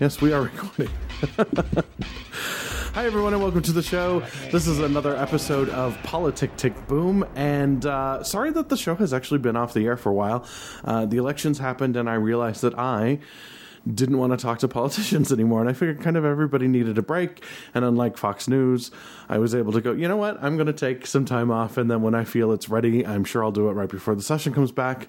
Yes, we are recording. Hi, everyone, and welcome to the show. This is another episode of Politic Tick Boom, and uh, sorry that the show has actually been off the air for a while. Uh, the elections happened, and I realized that I didn't want to talk to politicians anymore, and I figured kind of everybody needed a break. And unlike Fox News, I was able to go, you know what, I'm going to take some time off, and then when I feel it's ready, I'm sure I'll do it right before the session comes back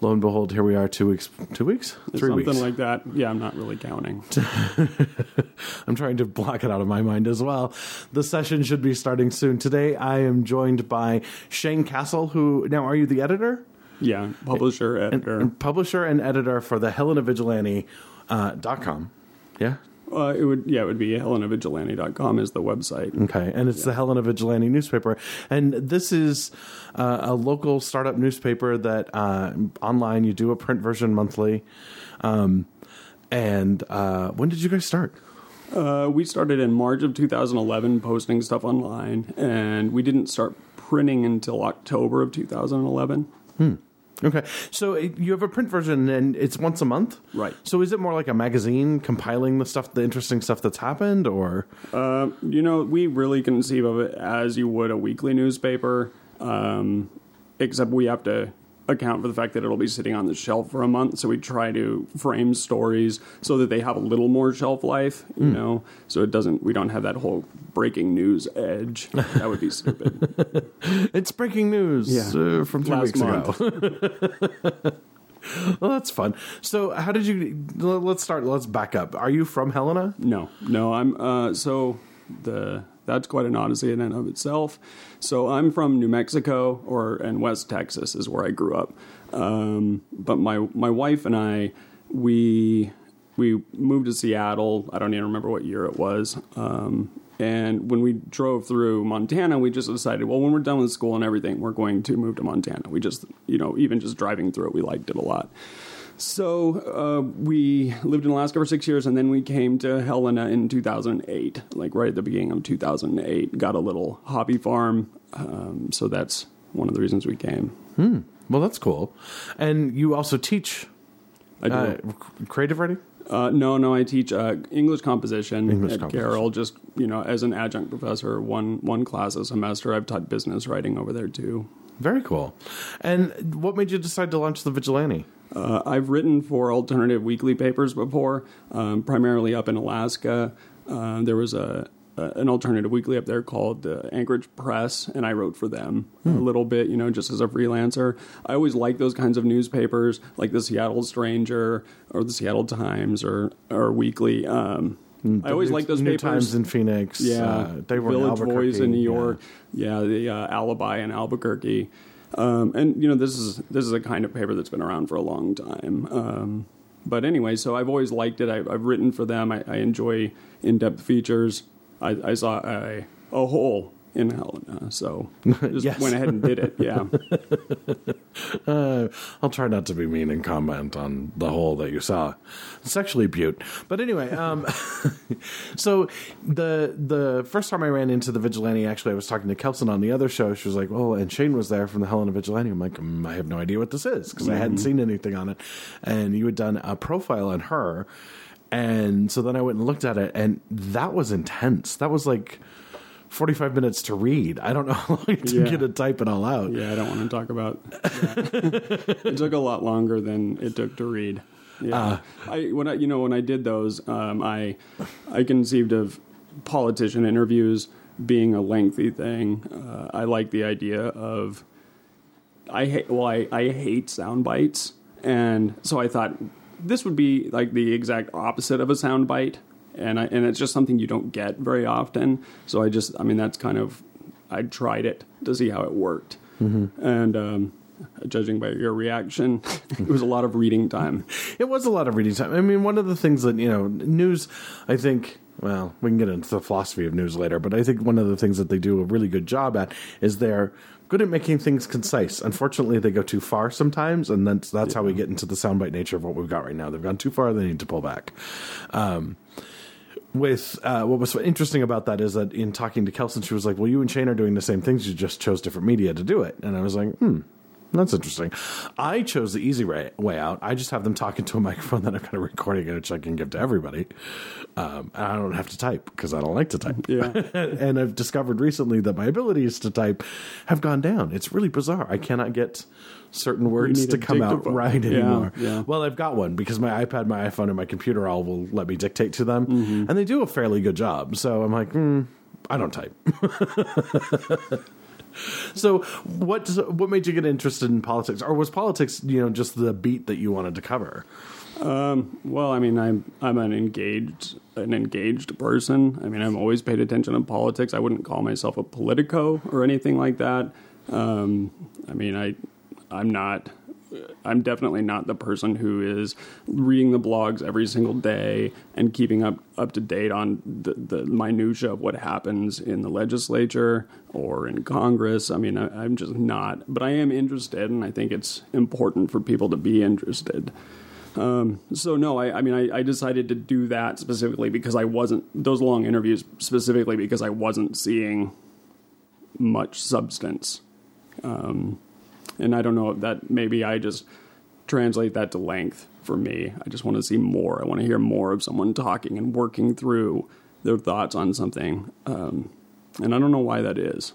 lo and behold, here we are two weeks, two weeks, three Something weeks. like that. Yeah, I'm not really counting. I'm trying to block it out of my mind as well. The session should be starting soon. Today, I am joined by Shane Castle, who now are you the editor, Yeah, publisher, editor. and publisher and editor for the Helena Vigilante uh, dot com. Yeah. Uh, it would yeah, it would be helenavigilante.com is the website. Okay, and it's the Helena Vigilante newspaper, and this is uh, a local startup newspaper that uh, online you do a print version monthly. Um, and uh, when did you guys start? Uh, we started in March of 2011 posting stuff online, and we didn't start printing until October of 2011. Okay, so you have a print version, and it's once a month, Right. So is it more like a magazine compiling the stuff, the interesting stuff that's happened, or? Uh, you know, we really conceive of it as you would a weekly newspaper, um, except we have to account for the fact that it'll be sitting on the shelf for a month. So we try to frame stories so that they have a little more shelf life, you know, so it doesn't, we don't have that whole breaking news edge. That would be stupid. it's breaking news Yeah. uh, from three Last weeks month. ago? well, that's fun. So, how did you? Let's start. Let's back up. Are you from Helena? No, no, I'm uh, so the that's quite an odyssey in and of itself. So I'm from New Mexico, or and West Texas is where I grew up. Um, but my my wife and I we we moved to Seattle. I don't even remember what year it was. Um, and when we drove through Montana, we just decided, well, when we're done with school and everything, we're going to move to Montana. We just, you know, even just driving through it, we liked it a lot. So uh, we lived in Alaska for six years, and then we came to Helena in 2008, like right at the beginning of 2008. Got a little hobby farm, um, so that's one of the reasons we came. Well, that's cool. And you also teach I do. uh, creative writing. Uh, no, no, I teach uh, English composition English at composition. Carroll. Just you know, as an adjunct professor, one one class a semester. I've taught business writing over there too. Very cool. And what made you decide to launch the Vigilante? Uh, I've written for alternative weekly papers before, um, primarily up in Alaska. Uh, there was a, a an alternative weekly up there called uh, Anchorage Press, and I wrote for them a little bit, you know, just as a freelancer. I always like those kinds of newspapers, like the Seattle Stranger or the Seattle Times or or Weekly. Um, I always like those New papers. Times in Phoenix. Yeah, uh, they were Village Albuquerque, Voice in New yeah. York. Yeah, the uh, Alibi in Albuquerque. Um, and you know, this is this is a kind of paper that's been around for a long time. Um, but anyway, so I've always liked it. I've, I've written for them. I, I enjoy in-depth features. I, I saw a, a hole in Helena, so just Yes. went ahead and did it. Yeah. Uh, I'll try not to be mean and comment on the hole that you saw. It's actually Butte. But anyway, um, so the the first time I ran into the Vigilante, actually, I was talking to Kelson on the other show. She was like, "Oh, and Shane was there from the Helena Vigilante." I'm like, mm, "I have no idea what this is because I hadn't seen anything on it." And you had done a profile on her, and so then I went and looked at it, and that was intense. That was like. 45 minutes to read. I don't know how long it took Yeah. you to type it all out. Yeah, I don't want to talk about. That. it took a lot longer than it took to read. Yeah, I when I you know when I did those, um, I I conceived of politician interviews being a lengthy thing. Uh, I like the idea of I hate well I I hate sound bites, and so I thought this would be like the exact opposite of a sound bite, and I and it's just something you don't get very often. So I just I mean that's kind of I tried it to see how it worked, and um, judging by your reaction, it was a lot of reading time. It was a lot of reading time. I mean, one of the things that, you know, news, I think, well, we can get into the philosophy of news later, but I think one of the things that they do a really good job at is they're good at making things concise. Unfortunately, they go too far sometimes, and that's, that's how we get into the soundbite nature of what we've got right now. They've gone too far, they need to pull back. Um, with uh, what was interesting about that is that in talking to Kelson, she was like, "Well, you and Shane are doing the same things. You just chose different media to do it." And I was like, "Hmm, That's interesting. I chose the easy way, way out. I just have them talking to a microphone that I'm kind of recording it, which I can give to everybody. Um, and I don't have to type because I don't like to type. Yeah. and I've discovered recently that my abilities to type have gone down. It's really bizarre. I cannot get certain words to come out right Yeah, anymore. yeah. Well, I've got one because my iPad, my iPhone, and my computer all will let me dictate to them, Mm-hmm. and they do a fairly good job. So I'm like, hmm, I don't type. so what what made you get interested in politics, or was politics, you know, just the beat that you wanted to cover? Well, I mean, I'm I'm an engaged an engaged person. I mean, I've always paid attention to politics. I wouldn't call myself a politico or anything like that. Um, I mean, I I'm not. I'm definitely not the person who is reading the blogs every single day and keeping up up to date on the, the minutia of what happens in the legislature or in Congress. I mean, I, I'm just not. But I am interested, and I think it's important for people to be interested. So no, I, I mean, I, I decided to do that specifically because I wasn't those long interviews specifically because I wasn't seeing much substance, um, and I don't know if that maybe I just translate that to length for me. I just want to see more. I want to hear more of someone talking and working through their thoughts on something, um, and I don't know why that is.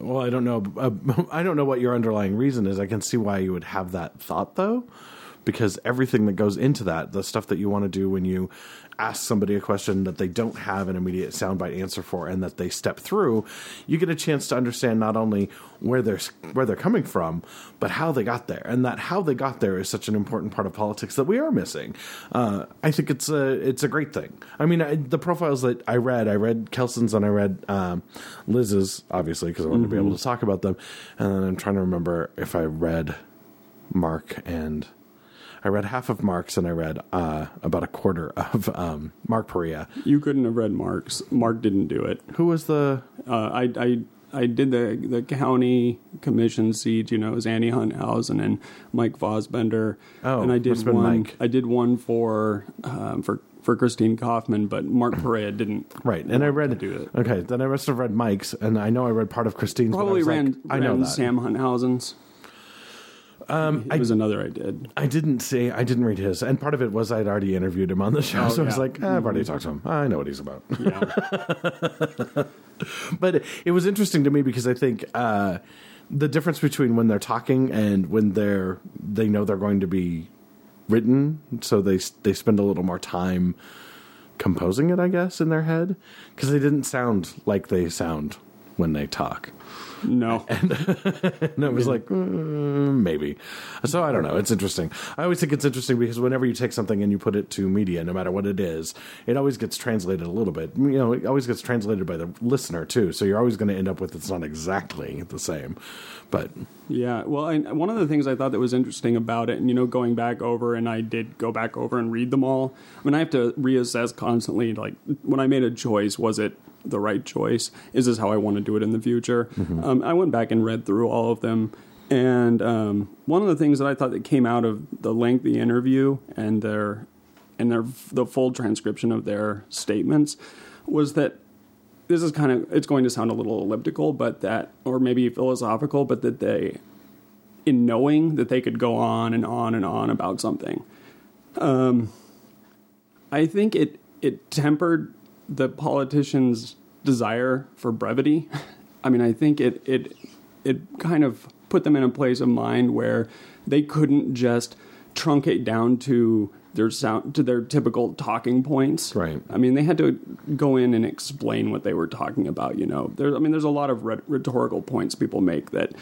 Well, I don't know. Uh, I don't know what your underlying reason is. I can see why you would have that thought, though, because everything that goes into that, the stuff that you want to do when you ask somebody a question that they don't have an immediate soundbite answer for, and that they step through, you get a chance to understand not only where they're where they're coming from, but how they got there, and that how they got there is such an important part of politics that we are missing. Uh, I think it's a it's a great thing. I mean, I, the profiles that I read, I read Kelson's and I read um, Liz's, obviously, because I wanted to be able to talk about them, and then I'm trying to remember if I read Mark and. I read half of Mark's and I read uh, about a quarter of um, Mark Perea. You couldn't have read Mark's. Mark didn't do it. Who was the Uh, I, I I did the the county commission seat. You know, it was Andy Hunthausen and Mike Vosbender. Oh, and I did one. Mike. I did one for um, for for Christine Kaufmann, but Mark Perea didn't. right? And I read do it. Okay, then I must have read Mike's, and I know I read part of Christine's. but I Probably was like, ran, I know that. Sam Hunthausen's. Um, it was another I did. I didn't see. I didn't read his, and part of it was I'd already interviewed him on the show, Oh, so I was like, eh, I've already talked to him. I know what he's about. Yeah, but it was interesting to me because I think uh, the difference between when they're talking and when they're they know they're going to be written, so they they spend a little more time composing it, I guess, in their head because they didn't sound like they sound when they talk. no, And it was like, mm, maybe. So I don't know. It's interesting. I always think it's interesting because whenever you take something and you put it to media, no matter what it is, it always gets translated a little bit. You know, it always gets translated by the listener too. So you're always going to end up with it's not exactly the same. But Yeah, well, and one of the things I thought that was interesting about it, and you know, going back over, and I did go back over and read them all. I mean, I have to reassess constantly. Like when I made a choice, was it the right choice? Is this how I want to do it in the future? Um, I went back and read through all of them, and um, one of the things that I thought that came out of the lengthy interview and their and their the full transcription of their statements was that this is kind of it's going to sound a little elliptical but that or maybe philosophical but that they in knowing that they could go on and on and on about something um i think it it tempered the politicians desire for brevity i mean i think it it it kind of put them in a place of mind where they couldn't just truncate down to their sound to their typical talking points Right. I mean, they had to go in and explain what they were talking about. You know, there. I mean, there's a lot of rhetorical points people make that,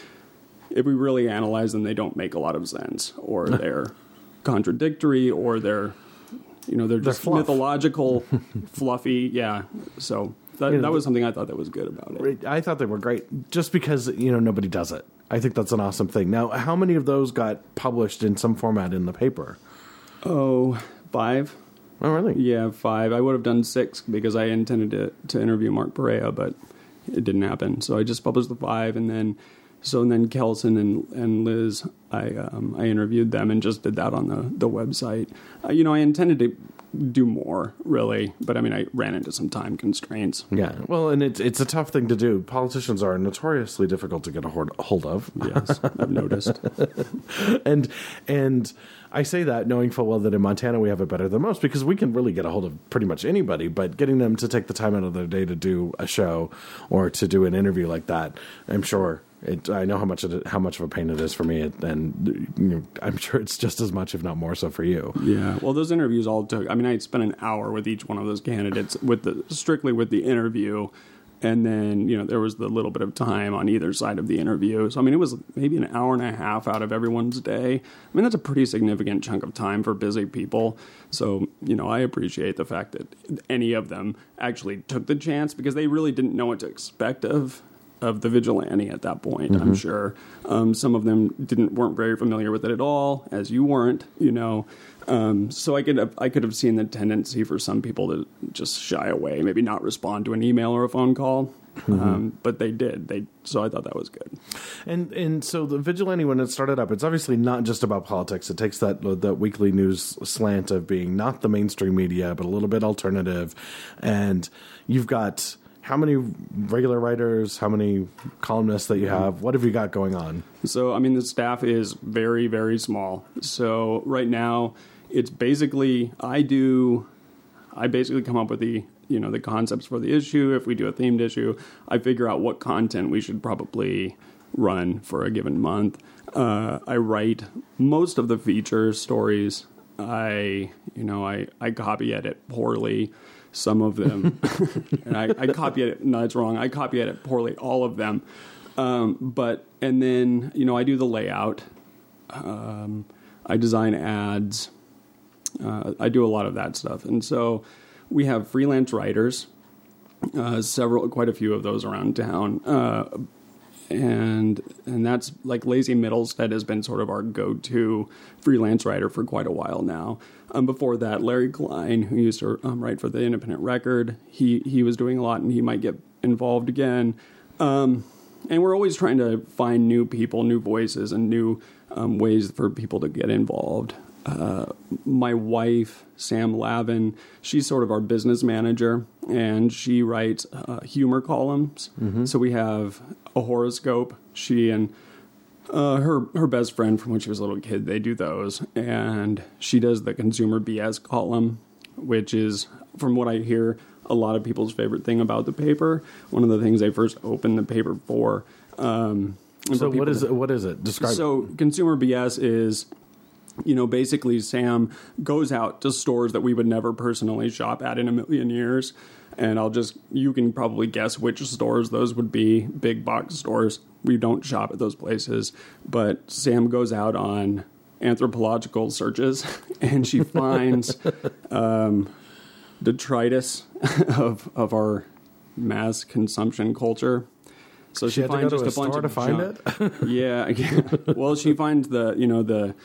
if we really analyze them, they don't make a lot of sense, or they're contradictory, or they're, you know, they're just fluff. mythological, fluffy. Yeah. So that know, that was something I thought that was good about it. I thought they were great just because, you know, nobody does it. I think that's an awesome thing. Now, how many of those got published in some format in the paper? Oh, five. Oh, really? Yeah, five. I would have done six because I intended to to interview Mark Perea, but it didn't happen. So I just published the five, and then so and then Kelson and and Liz, I um, I interviewed them and just did that on the the website. Uh, you know, I intended to do more really. But I mean, I ran into some time constraints. Yeah, well, and it's it's a tough thing to do. Politicians are notoriously difficult to get a hold, hold of. Yes, I've noticed. and and I say that knowing full well that in Montana we have it better than most because we can really get a hold of pretty much anybody. But getting them to take the time out of their day to do a show or to do an interview like that, I'm sure it, I know how much it, how much of a pain it is for me, and you know, I'm sure it's just as much, if not more, so for you. Yeah. Well, those interviews all took. I mean, I spent an hour with each one of those candidates with the strictly with the interview, and then you know there was the little bit of time on either side of the interview. So I mean, it was maybe an hour and a half out of everyone's day. I mean, that's a pretty significant chunk of time for busy people. So you know, I appreciate the fact that any of them actually took the chance because they really didn't know what to expect of of the vigilante at that point. Mm-hmm. I'm sure um, some of them didn't weren't very familiar with it at all, as you weren't. You know, um, so I could have, I could have seen the tendency for some people to just shy away, maybe not respond to an email or a phone call. Mm-hmm. Um, but they did. They so I thought that was good. And and so the vigilante when it started up, it's obviously not just about politics. It takes that that weekly news slant of being not the mainstream media, but a little bit alternative, and you've got how many regular writers, how many columnists that you have? What have you got going on? So, I mean, the staff is very, very small. So, right now, it's basically I do, I basically come up with the you know the concepts for the issue. If we do a themed issue, I figure out what content we should probably run for a given month. Uh, I write most of the feature stories. I you know I I copy edit poorly some of them. and I, I copy it. No, it's wrong. I copy it poorly. All of them. Um, but and then you know I do the layout. Um, I design ads. Uh, I do a lot of that stuff, and so we have freelance writers. Uh, several, quite a few of those around town. Uh, and and that's like Lazy Middlestead has been sort of our go-to freelance writer for quite a while now. Um, before that, Larry Klein, who used to um, write for the Independent Record, he he was doing a lot, and he might get involved again. Um, and we're always trying to find new people, new voices, and new um, ways for people to get involved. Uh, my wife, Sam Lavin, she's sort of our business manager, and she writes uh, humor columns. Mm-hmm. So we have a horoscope. She and uh, her her best friend from when she was a little kid, they do those, and she does the consumer BS column, which is, from what I hear, a lot of people's favorite thing about the paper. One of the things they first opened the paper for. Um, so what is it? What is it? Describe. So consumer BS is you know, basically Sam goes out to stores that we would never personally shop at in a million years. And I'll just, you can probably guess which stores those would be big box stores. We don't shop at those places. But Sam goes out on anthropological searches and she finds um, detritus of, of our mass consumption culture. So she, she finds just a, a bunch of to find junk. it. yeah, yeah. Well, she finds the you know the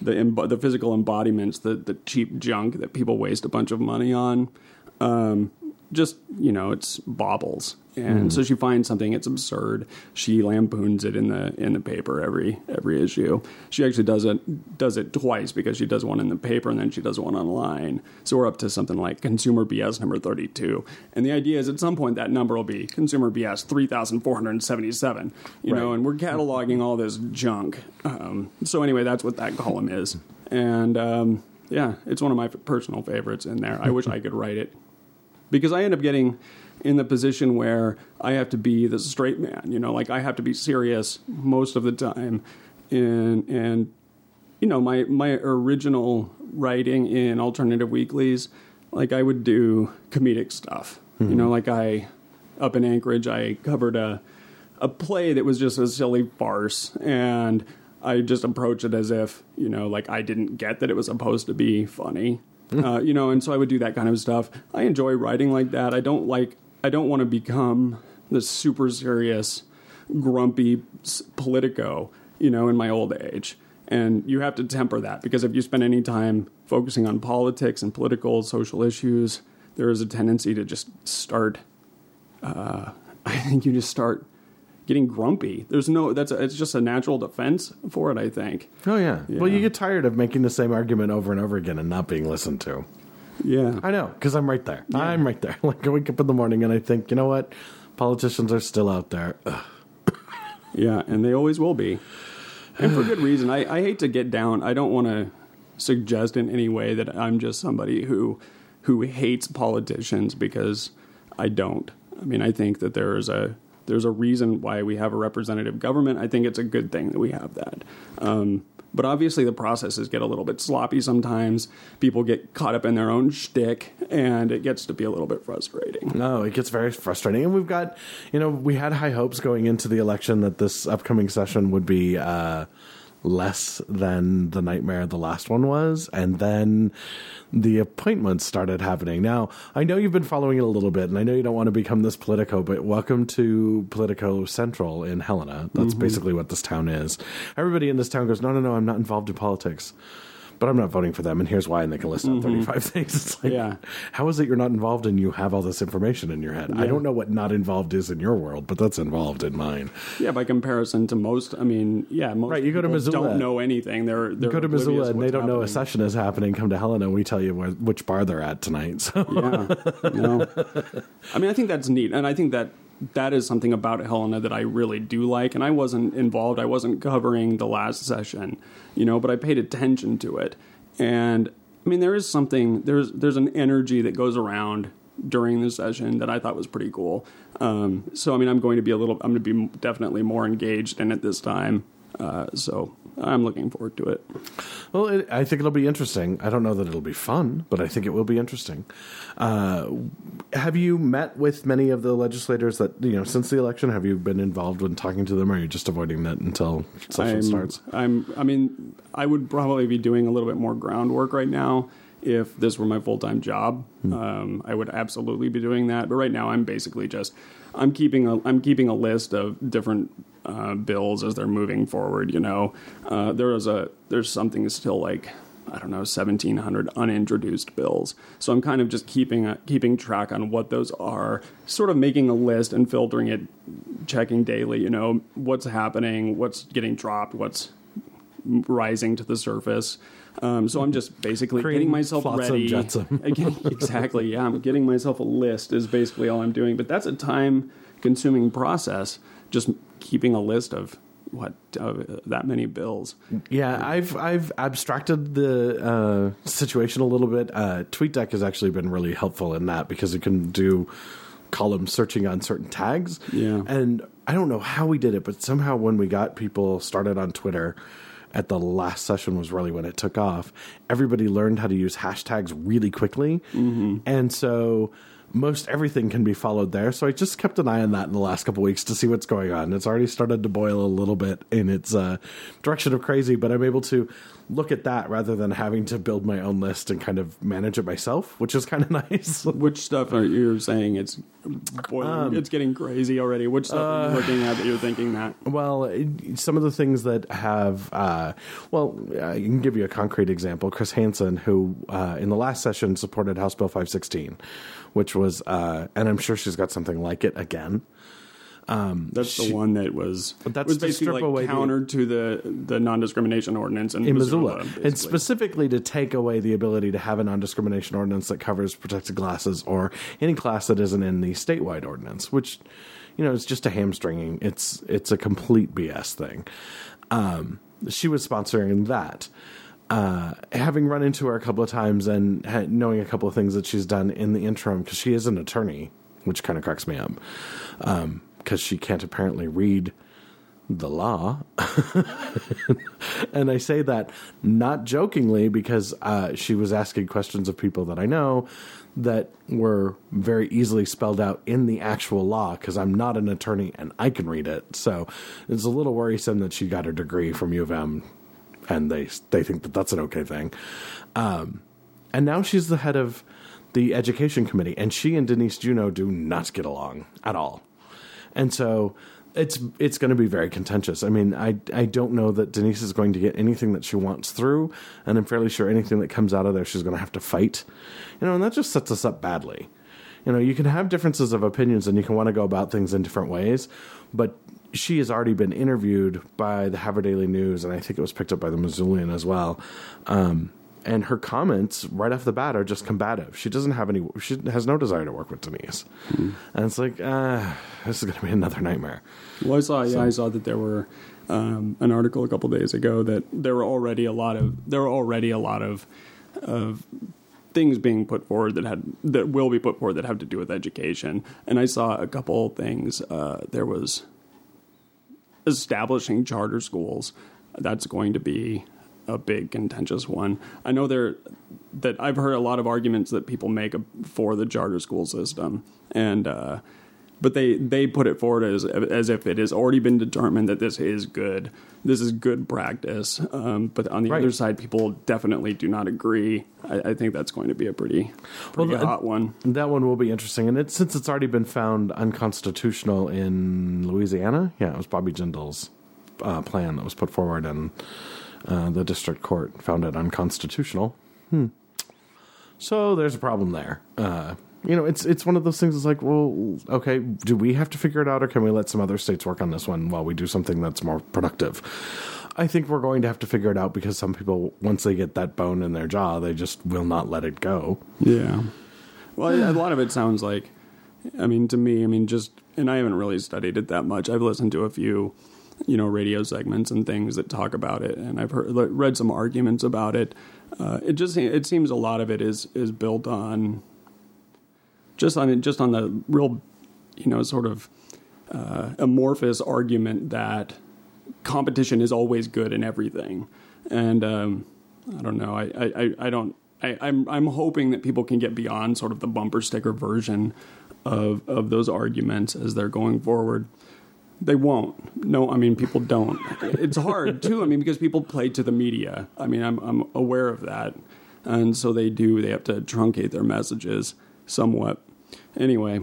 the the physical embodiments, the the cheap junk that people waste a bunch of money on. Um, just you know, it's baubles. And mm. so she finds something it's absurd. She lampoons it in the in the paper every every issue. She actually does it does it twice because she does one in the paper and then she does one online. So we're up to something like Consumer BS number 32. And the idea is at some point that number will be Consumer BS 3477, you right. know, and we're cataloging all this junk. Um, so anyway, that's what that column is. And um, yeah, it's one of my personal favorites in there. I wish I could write it because I end up getting in the position where I have to be the straight man. You know, like I have to be serious most of the time, and and you know my my original writing in alternative weeklies, like I would do comedic stuff. Mm-hmm. You know, like I up in Anchorage, I covered a a play that was just a silly farce and. I just approach it as if, you know, like I didn't get that it was supposed to be funny. uh, you know, and so I would do that kind of stuff. I enjoy writing like that. I don't like I don't want to become this super serious, grumpy politico, you know, in my old age. And you have to temper that because if you spend any time focusing on politics and political social issues, there is a tendency to just start. Uh, I think you just start getting grumpy. There's no that's a, it's just a natural defense for it. I think. Oh yeah. yeah. Well, you get tired of making the same argument over and over again and not being listened to. Yeah. I know because I'm right there. I'm right there. Like I wake up in the morning and I think, you know what, politicians are still out there. Yeah, and they always will be. And for good reason. I, I hate to get down. I don't want to suggest in any way that I'm just somebody who who hates politicians because I don't. I mean, I think that there is a there's a reason why we have a representative government. I think it's a good thing that we have that. Um, but obviously, the processes get a little bit sloppy sometimes. People get caught up in their own shtick, and it gets to be a little bit frustrating. No, it gets very frustrating. And we've got, you know, we had high hopes going into the election that this upcoming session would be uh, less than the nightmare the last one was. And then the appointments started happening. Now, I know you've been following it a little bit, and I know you don't want to become this Politico, but welcome to Politico Central in Helena. That's mm-hmm. basically what this town is. Everybody in this town goes, no, no, no, I'm not involved in politics. But I'm not voting for them, and here's why. And they can list out mm-hmm. 35 things. It's like, Yeah. how is it you're not involved and you have all this information in your head? I don't know what not involved is in your world, but that's involved in mine. Yeah, by comparison to most, I mean, yeah, most Right, you go to Missoula. don't know anything. They're, they're Go to Missoula and they don't know a session is happening. Come to Helena, we tell you where, which bar they're at tonight. So yeah no i mean i think that's neat and i think that that is something about helena that i really do like and i wasn't involved i wasn't covering the last session you know but i paid attention to it. And i mean there is something there's there's an energy that goes around during the session that i thought was pretty cool. Um, so i mean i'm going to be a little i'm going to be definitely more engaged in it this time uh, so i'm looking forward to it Well, it, I think it'll be interesting. I don't know that it'll be fun, but I think it will be interesting. Uh, have you met with many of the legislators that you know since the election? Have you been involved in talking to them, or are you just avoiding that until session I'm, starts? I'm. I mean, I would probably be doing a little bit more groundwork right now if this were my full time job. Um, I would absolutely be doing that. But right now, I'm basically just I'm keeping a I'm keeping a list of different uh, bills as they're moving forward. You know, uh, there is a there's something still like. I don't know, 1,700 unintroduced bills. So I'm kind of just keeping a, keeping track on what those are, sort of making a list and filtering it, checking daily. You know, what's happening, what's getting dropped, what's rising to the surface. Um, so I'm just basically Cream, getting myself ready. Again, exactly. Yeah, I'm getting myself a list is basically all I'm doing. But that's a time consuming process. Just keeping a list of what uh, that many bills. Yeah, I've I've abstracted the uh, situation a little bit. Uh, TweetDeck has actually been really helpful in that because it can do column searching on certain tags. Yeah. and I don't know how we did it, but somehow when we got people started on Twitter. At the last session was really when it took off. Everybody learned how to use hashtags really quickly, and so most everything can be followed there. So I just kept an eye on that in the last couple weeks to see what's going on. It's already started to boil a little bit in its uh, direction of crazy, but I'm able to look at that rather than having to build my own list and kind of manage it myself, which is kind of nice. Which stuff are you saying it's boiling? Um, it's getting crazy already. Which stuff are uh, you looking at that you're thinking that? Well, some of the things that have, uh, well, I can give you a concrete example. Kristin Hansen, who uh, in the last session supported House Bill 516, which was, uh, and I'm sure she's got something like it again. That's she- the one that was That's was basically like the- counter to the the non discrimination ordinance in, in Missoula, basically. and specifically to take away the ability to have a non-discrimination ordinance that covers protected classes or any class that isn't in the statewide ordinance, which you know it's just a hamstringing. It's it's a complete BS thing. Um, she was sponsoring that. Uh, having run into her a couple of times and ha- knowing a couple of things that she's done in the interim, because she is an attorney, which kind of cracks me up, because she can't apparently read the law. and I say that not jokingly because uh, she was asking questions of people that I know that were very easily spelled out in the actual law because I'm not an attorney and I can read it. So it's a little worrisome that she got her degree from U of M and they they think that that's an okay thing. Um, and now she's the head of the education committee, and she and Denise Juneau do not get along at all. And so it's it's going to be very contentious. I mean, I I don't know that Denise is going to get anything that she wants through, and I'm fairly sure anything that comes out of there she's going to have to fight. You know, and that just sets us up badly. You know, you can have differences of opinions and you can want to go about things in different ways, but she has already been interviewed by the Havre Daily News, and I think it was picked up by the Missoulian as well. Um, and her comments right off the bat are just combative. She doesn't have any. She has no desire to work with Denise, and it's like, uh, this is going to be another nightmare. Well, I saw. Yeah, I saw that there were um, an article a couple days ago that there were already a lot of there were already a lot of of things being put forward that had that will be put forward that have to do with education. And I saw a couple things. Uh, there was establishing charter schools. That's going to be a big contentious one. I know there that I've heard a lot of arguments that people make for the charter school system, and uh, but they they put it forward as as if it has already been determined that this is good. This is good practice. Um, but on the Right. other side, people definitely do not agree. I, I think that's going to be a pretty pretty Well, hot one. That one will be interesting, and it, since it's already been found unconstitutional in Louisiana, yeah, it was Bobby Jindal's uh, plan that was put forward, and uh, the district court found it unconstitutional. Hmm. So there's a problem there. Uh, you know, it's it's one of those things. It's like, well, okay, do we have to figure it out, or can we let some other states work on this one while we do something that's more productive? I think we're going to have to figure it out because some people, once they get that bone in their jaw, they just will not let it go. Yeah. Well, a lot of it sounds like, I mean, to me, I mean, just, and I haven't really studied it that much. I've listened to a few, you know, radio segments and things that talk about it, and I've heard, read some arguments about it. Uh, it just, it seems a lot of it is is built on, just on just on the real, you know, sort of uh, amorphous argument that competition is always good in everything, and um, I don't know. I I, I- don't. I, I'm I'm hoping that people can get beyond sort of the bumper sticker version of of those arguments as they're going forward. They won't. No, I mean people don't. It's hard too. I mean because people play to the media. I mean I'm I'm aware of that, and so they do. They have to truncate their messages somewhat. Anyway,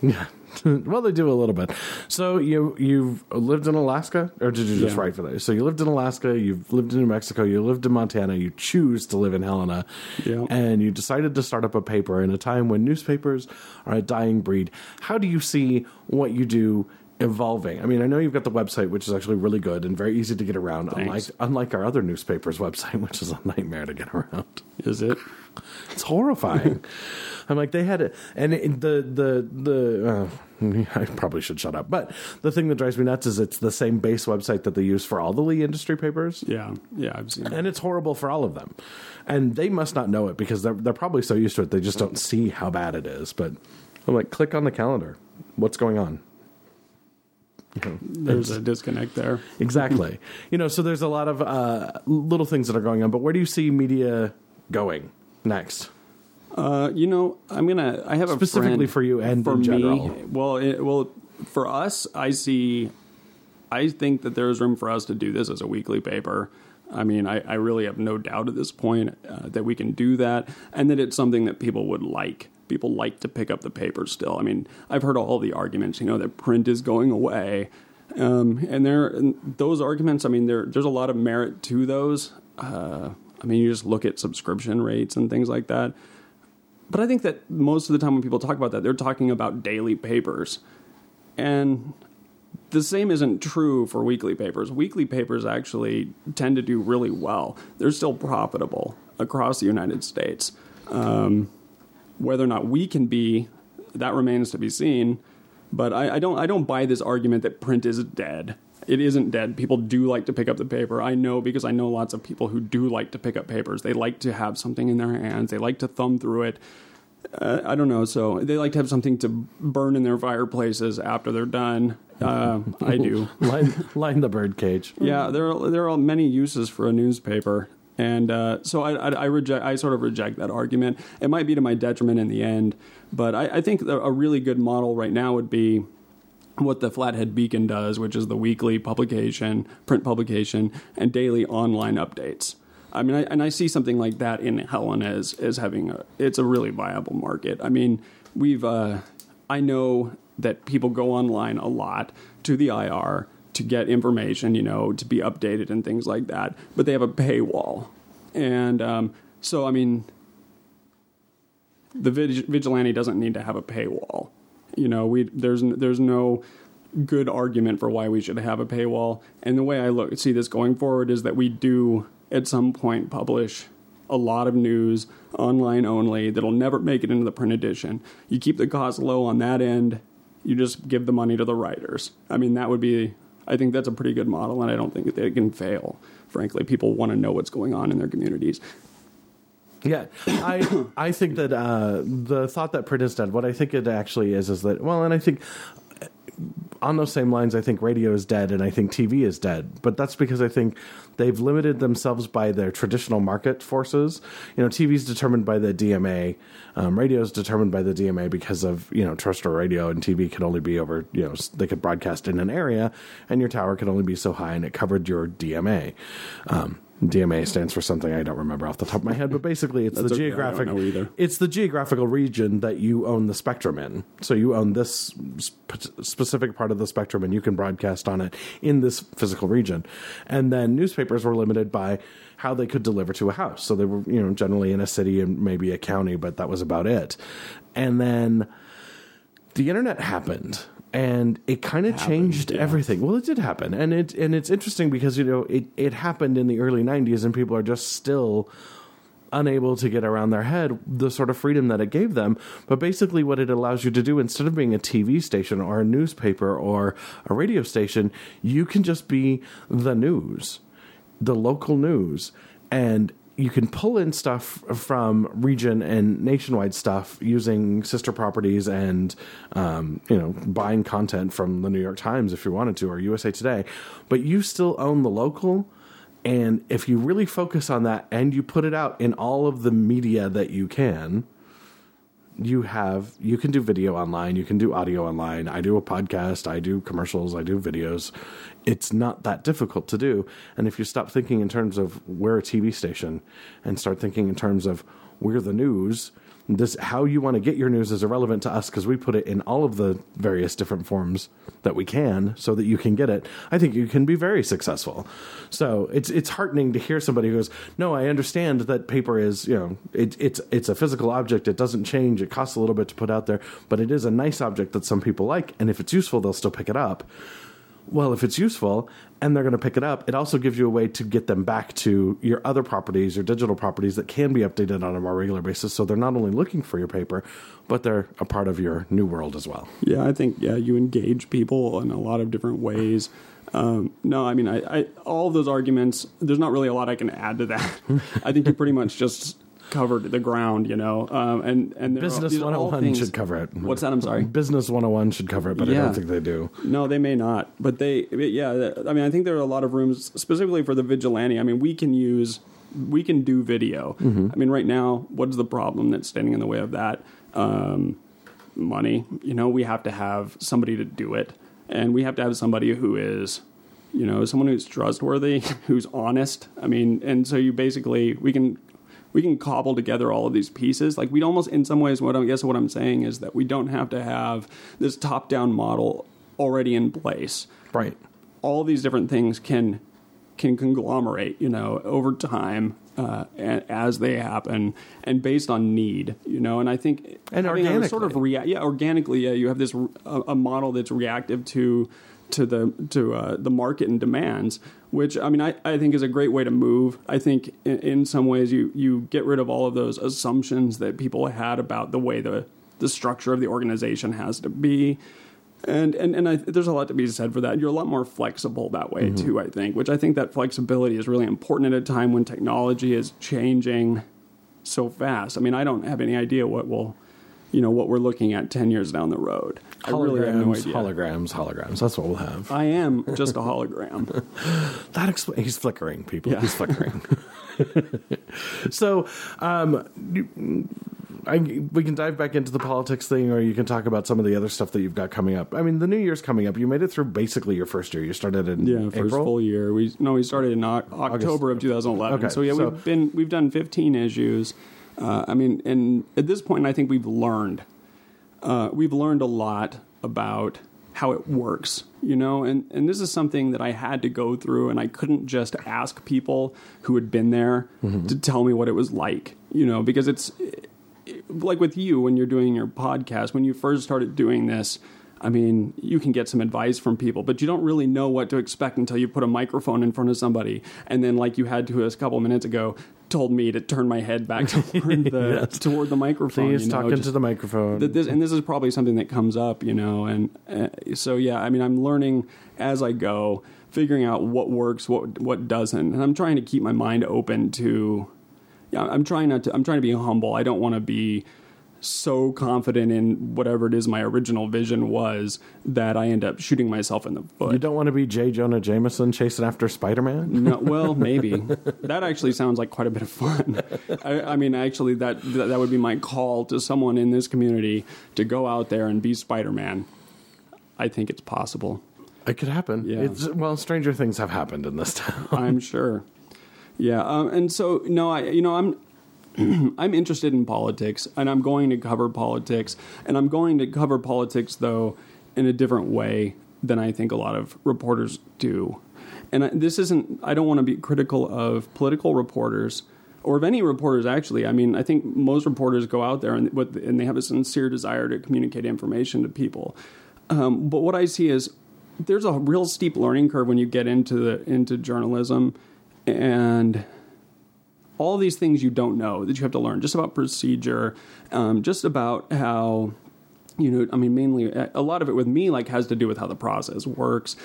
Yeah. well, they do a little bit. So you you've lived in Alaska, or did you just Yeah. write for that? So you lived in Alaska, you've lived in New Mexico, you lived in Montana, you choose to live in Helena, Yeah. and you decided to start up a paper in a time when newspapers are a dying breed. How do you see what you do? Evolving. I mean, I know you've got the website, which is actually really good and very easy to get around. Unlike Thanks. unlike our other newspapers website, which is a nightmare to get around. is it? It's horrifying. I'm like they had it, and it, the the the. Uh, I probably should shut up. But the thing that drives me nuts is it's the same base website that they use for all the Lee industry papers, Yeah, yeah. I've seen. It. and it's horrible for all of them. And they must not know it because they're they're probably so used to it they just don't see how bad it is. But I'm like, click on the calendar. What's going on? You know, There's a disconnect there. exactly. you know, so there's a lot of uh, little things that are going on. But where do you see media going next? Uh, you know, I'm gonna. I have a Specifically for you and for in me. general. Well, it, well, for us, I see. I think that there is room for us to do this as a weekly paper. I mean, I, I really have no doubt at this point uh, that we can do that, and that it's something that people would like. People like to pick up the paper still. I mean, I've heard all the arguments, you know, that print is going away, um, and there and those arguments. I mean, there there's a lot of merit to those. Uh, I mean, you just look at subscription rates and things like that. But I think that most of the time when people talk about that, they're talking about daily papers. And the same isn't true for weekly papers. Weekly papers actually tend to do really well. They're still profitable across the United States. Um, whether or not we can be, that remains to be seen. But I, I don't I don't buy this argument that print is dead. It isn't dead. People do like to pick up the paper. I know because I know lots of people who do like to pick up papers. They like to have something in their hands. They like to thumb through it. Uh, I don't know. So they like to have something to burn in their fireplaces after they're done. Uh, I do. line, line the bird cage. Yeah, there are there are many uses for a newspaper, and uh, so I, I, I reject. I sort of reject that argument. It might be to my detriment in the end, but I, I think a really good model right now would be what the Flathead Beacon does, which is the weekly publication, print publication, and daily online updates. I mean, I, and I see something like that in Helen as as having a it's a really viable market. I mean, we've uh, I know that people go online a lot to the IR to get information, you know, to be updated and things like that, but they have a paywall, and um, so I mean, the vig- vigilante doesn't need to have a paywall. You know, we there's there's no good argument for why we should have a paywall. And the way I look see this going forward is that we do at some point publish a lot of news online only that'll never make it into the print edition. You keep the cost low on that end. You just give the money to the writers. I mean, that would be. I think that's a pretty good model, and I don't think that it can fail. Frankly, people want to know what's going on in their communities. Yeah, I I think that uh, the thought that print is dead. What I think it actually is is that well, and I think on those same lines, I think radio is dead, and I think TV is dead. But that's because I think they've limited themselves by their traditional market forces. You know, TV is determined by the DMA, um, radio is determined by the DMA because of you know terrestrial radio and TV can only be over you know they could broadcast in an area, and your tower can only be so high, and it covered your DMA. Um, DMA stands for something I don't remember off the top of my head, but basically it's the okay, geographic it's the geographical region that you own the spectrum in. So you own this sp- specific part of the spectrum and you can broadcast on it in this physical region. And then newspapers were limited by how they could deliver to a house. So they were, you know, generally in a city and maybe a county, but that was about it. And then the internet happened and it kind of changed yeah. everything. Well, it did happen, and it and it's interesting because you know it it happened in the early '90s, and people are just still unable to get around their head the sort of freedom that it gave them. But basically, what it allows you to do instead of being a TV station or a newspaper or a radio station, you can just be the news, the local news, and you can pull in stuff from region and nationwide stuff using sister properties and um, you know buying content from the New York Times if you wanted to or USA Today, but you still own the local. And if you really focus on that and you put it out in all of the media that you can, you have you can do video online you can do audio online. I do a podcast i do commercials i do videos. It's not that difficult to do. And if you stop thinking in terms of we're a tv station and start thinking in terms of we're the news this how you want to get your news is irrelevant to us because we put it in all of the various different forms that we can so that you can get it. I think you can be very successful. So it's it's heartening to hear somebody who goes no i understand that paper is you know it, it's it's a physical object. It doesn't change. It costs a little bit to put out there but it is a nice object that some people like and if it's useful they'll still pick it up well, if it's useful and they're going to pick it up, it also gives you a way to get them back to your other properties, your digital properties that can be updated on a more regular basis. So they're not only looking for your paper, but they're a part of your new world as well. Yeah, I think yeah, you engage people in a lot of different ways. Um, no, I mean, I, I all of those arguments. There's not really a lot I can add to that. I think you pretty much just covered the ground, you know. Um, and and Business these 101 should cover it. What's that? I'm sorry. Business 101 should cover it, but I don't think they do. No, they may not, but they, yeah. I mean, I think there are a lot of rooms specifically for the vigilante. I mean, we can use, we can do video. I mean, right now, what is the problem that's standing in the way of that? Um, money. You know, we have to have somebody to do it, and we have to have somebody who is, you know, someone who's trustworthy, who's honest. I mean, and so you basically we can. We can cobble together all of these pieces. Like we'd almost, in some ways, what I guess what I'm saying is that we don't have to have this top-down model already in place Right. all these different things can can conglomerate, you know, over time uh, as they happen and based on need, you know. And I think And a sort of organically. rea- yeah, organically, yeah, you have this a model that's reactive to to the to uh, the market and demands, which I mean, I, I think is a great way to move. I think in, in some ways you you get rid of all of those assumptions that people had about the way the the structure of the organization has to be. And and and I, there's a lot to be said for that. You're a lot more flexible that way too. I think, which I think that flexibility is really important at a time when technology is changing so fast. I mean, I don't have any idea what will, you know, what we're looking at ten years down the road. I really have no Holograms, idea. holograms, holograms. That's what we'll have. I am just a hologram. That explains. He's flickering, people. Yeah. He's flickering. so, um, I, we can dive back into the politics thing, or you can talk about some of the other stuff that you've got coming up. I mean, the new year's coming up. You made it through basically your first year. You started in Yeah, first April. full year. We no, we started in Oc- October of 2011. Okay, so yeah, so- we've been we've done 15 issues. Uh, I mean, and at this point, I think we've learned uh, we've learned a lot about how it works, you know, and and this is something that I had to go through, and I couldn't just ask people who had been there to tell me what it was like, you know, because it's like with you when you're doing your podcast when you first started doing this I mean, you can get some advice from people, but you don't really know what to expect until you put a microphone in front of somebody. And then, like you had to us a couple minutes ago, told me to turn my head back toward the Yes. toward the microphone. Please you know, talk into the microphone. that this, and this is probably something that comes up, you know, and uh, so yeah, I mean, I'm learning as I go, figuring out what works, what what doesn't, and I'm trying to keep my mind open to. Yeah, I'm trying not to. I'm trying to be humble. I don't want to be so confident in whatever it is my original vision was that I end up shooting myself in the foot. you don't want to be J. Jonah Jameson chasing after Spider Man? No, well, maybe that actually sounds like quite a bit of fun. I, I mean, actually, that, that that would be my call to someone in this community to go out there and be Spider Man. I think it's possible. It could happen. Yeah. It's, well, stranger things have happened in this town. I'm sure. Yeah, um, and so no, I you know I'm. I'm interested in politics, and I'm going to cover politics, and I'm going to cover politics though in a different way than I think a lot of reporters do. And I, this isn't. I don't want to be critical of political reporters or of any reporters. Actually, I mean, I think most reporters go out there and and they have a sincere desire to communicate information to people. Um, but what I see is there's a real steep learning curve when you get into the into journalism, and all these things you don't know that you have to learn just about procedure, um, just about how you know. I mean, mainly a lot of it with me like has to do with how the process works,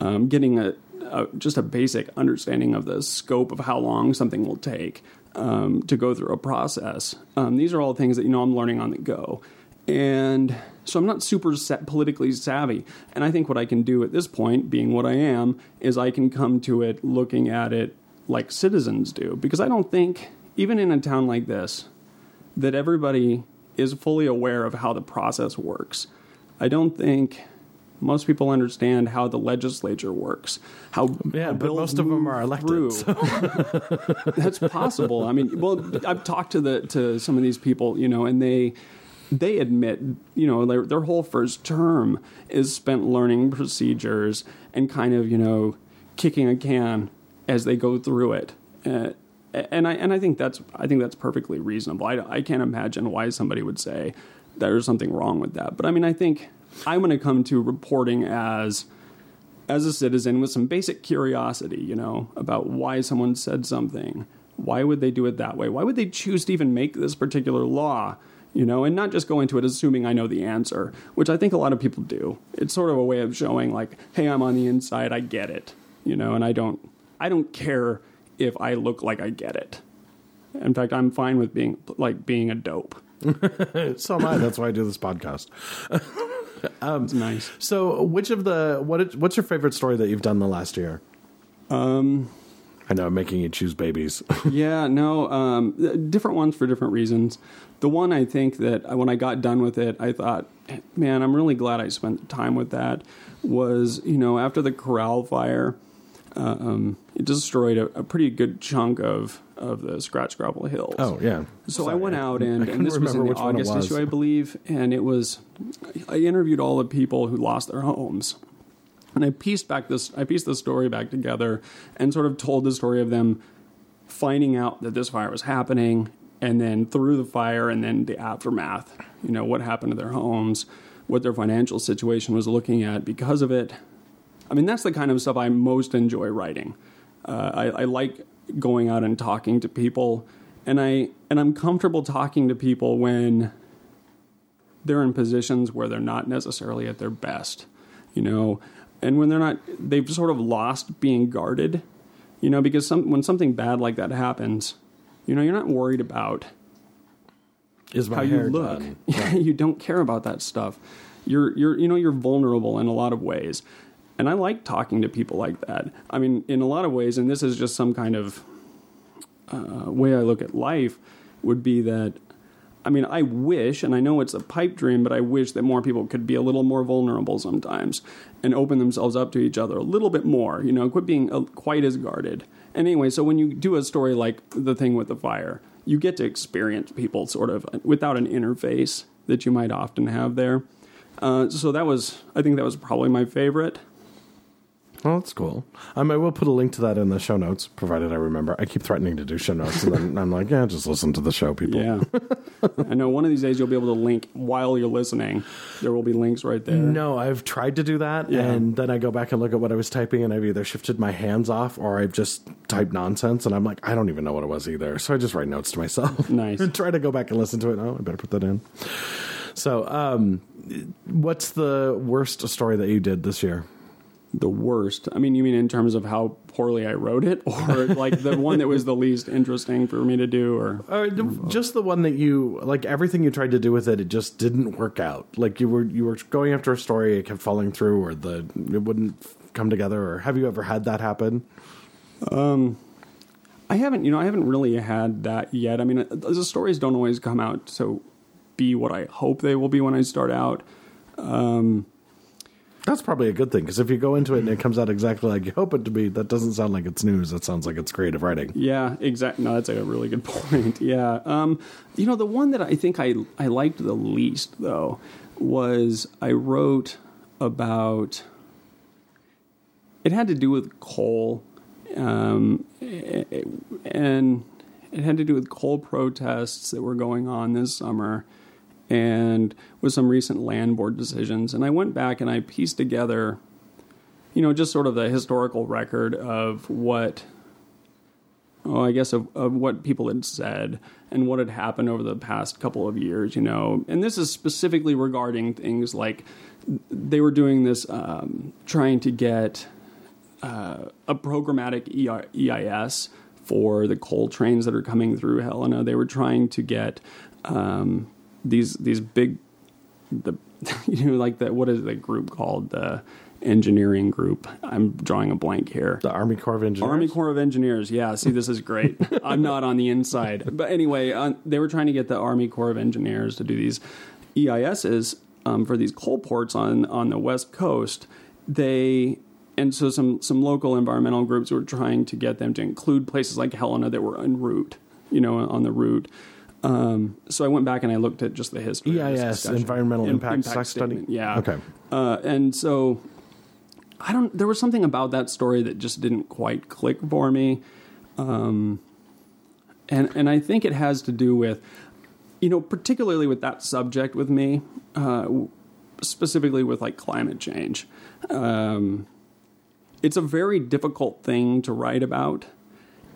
um, getting a, a just a basic understanding of the scope of how long something will take um, to go through a process. Um, these are all things that you know I'm learning on the go, and so I'm not super politically savvy. And I think what I can do at this point, being what I am, is I can come to it looking at it like citizens do, because I don't think even in a town like this that everybody is fully aware of how the process works. I don't think most people understand how the legislature works. How Yeah, but most of them are elected, through. That's possible. I mean, well, I've talked to the to some of these people, you know, and they they admit, you know, their their whole first term is spent learning procedures and kind of, you know, kicking a can as they go through it. Uh, and I and I think that's I think that's perfectly reasonable. I, I can't imagine why somebody would say there's something wrong with that. But I mean, I think I'm going to come to reporting as as a citizen with some basic curiosity, you know, about why someone said something. Why would they do it that way? Why would they choose to even make this particular law? You know, and not just go into it assuming I know the answer, which I think a lot of people do. It's sort of a way of showing like, hey, I'm on the inside, I get it. You know, and I don't I don't care if I look like I get it. In fact, I'm fine with being like being a dope. so am I. That's why I do this podcast. It's nice. So, which of the what? is- What's your favorite story that you've done the last year? Um, I know I'm making you choose babies. yeah, no, um, different ones for different reasons. The one I think that when I got done with it, I thought, man, I'm really glad I spent time with that. Was you know after the Corral fire, uh, um, it destroyed a, a pretty good chunk of of the Scratch Gravel Hills. oh yeah. So I went out and, and this was in the which one it August issue, I believe, and it was I interviewed all the people who lost their homes, and I pieced back this I pieced the story back together and sort of told the story of them finding out that this fire was happening, and then through the fire, and then the aftermath. You know what happened to their homes, what their financial situation was looking at because of it. I mean, that's the kind of stuff I most enjoy writing. Uh, I, I like going out and talking to people, and I and I'm comfortable talking to people when they're in positions where they're not necessarily at their best, you know, and when they're not, they've sort of lost being guarded, you know, because some when something bad like that happens, you know, you're not worried about Is how you look. you don't care about that stuff. You're you're you know you're vulnerable in a lot of ways. And I like talking to people like that. I mean, in a lot of ways, and this is just some kind of uh, way I look at life, would be that. I mean, I wish, and I know it's a pipe dream, but I wish that more people could be a little more vulnerable sometimes and open themselves up to each other a little bit more. You know, quit being uh, quite as guarded. And anyway, so when you do a story like the thing with the fire, you get to experience people sort of without an interface that you might often have there. Uh, so that was, I think that was probably my favorite. Oh, that's cool. Um, I will put a link to that in the show notes, provided I remember. I keep threatening to do show notes, and then I'm like, yeah, just listen to the show, people. Yeah. I know one of these days you'll be able to link while you're listening. There will be links right there. No, I've tried to do that, Yeah. and then I go back and look at what I was typing, and I've either shifted my hands off or I've just typed nonsense, and I'm like, I don't even know what it was either. So I just write notes to myself. Nice. and try to go back and listen to it. Oh, I better put that in. So, um, what's the worst story that you did this year? The worst. I mean, you mean in terms of how poorly I wrote it, or like the one that was the least interesting for me to do, or Or just the one that you like everything you tried to do with it, it just didn't work out. Like you were you were going after a story, it kept falling through, or the it wouldn't come together. Or have you ever had that happen? Um, I haven't, you know, I haven't really had that yet. I mean, uh, the stories don't always come out so be what I hope they will be when I start out. That's probably a good thing because if you go into it and it comes out exactly like you hope it to be, that doesn't sound like it's news. That sounds like it's creative writing. Yeah, exactly. No, that's like a really good point. Yeah. Um, you know, the one that I think I, I liked the least, though, was I wrote about. It had to do with coal, um, and it had to do with coal protests that were going on this summer and with some recent land board decisions. And I went back and I pieced together, you know, just sort of the historical record of what oh, I guess of, of what people had said and what had happened over the past couple of years, you know. And this is specifically regarding things like they were doing this, um, trying to get uh, a programmatic EIS for the coal trains that are coming through Helena. They were trying to get um, these these big the you know like the what is the group called the engineering group. I'm drawing a blank here. The Army Corps of Engineers. Army Corps of Engineers. Yeah, see, this is great. I'm not on the inside. But anyway, uh, they were trying to get the Army Corps of Engineers to do these EISs um, for these coal ports on, on the West Coast. They. And so some, some local environmental groups were trying to get them to include places like Helena that were en route, you know, on the route. Um, so I went back and I looked at just the history. EIS. Environmental Im- Impact Study? Yeah. Okay. Uh, and so I don't. There was something about that story that just didn't quite click for me, um, and and I think it has to do with, you know, particularly with that subject with me, uh, specifically with like climate change. Um, it's a very difficult thing to write about.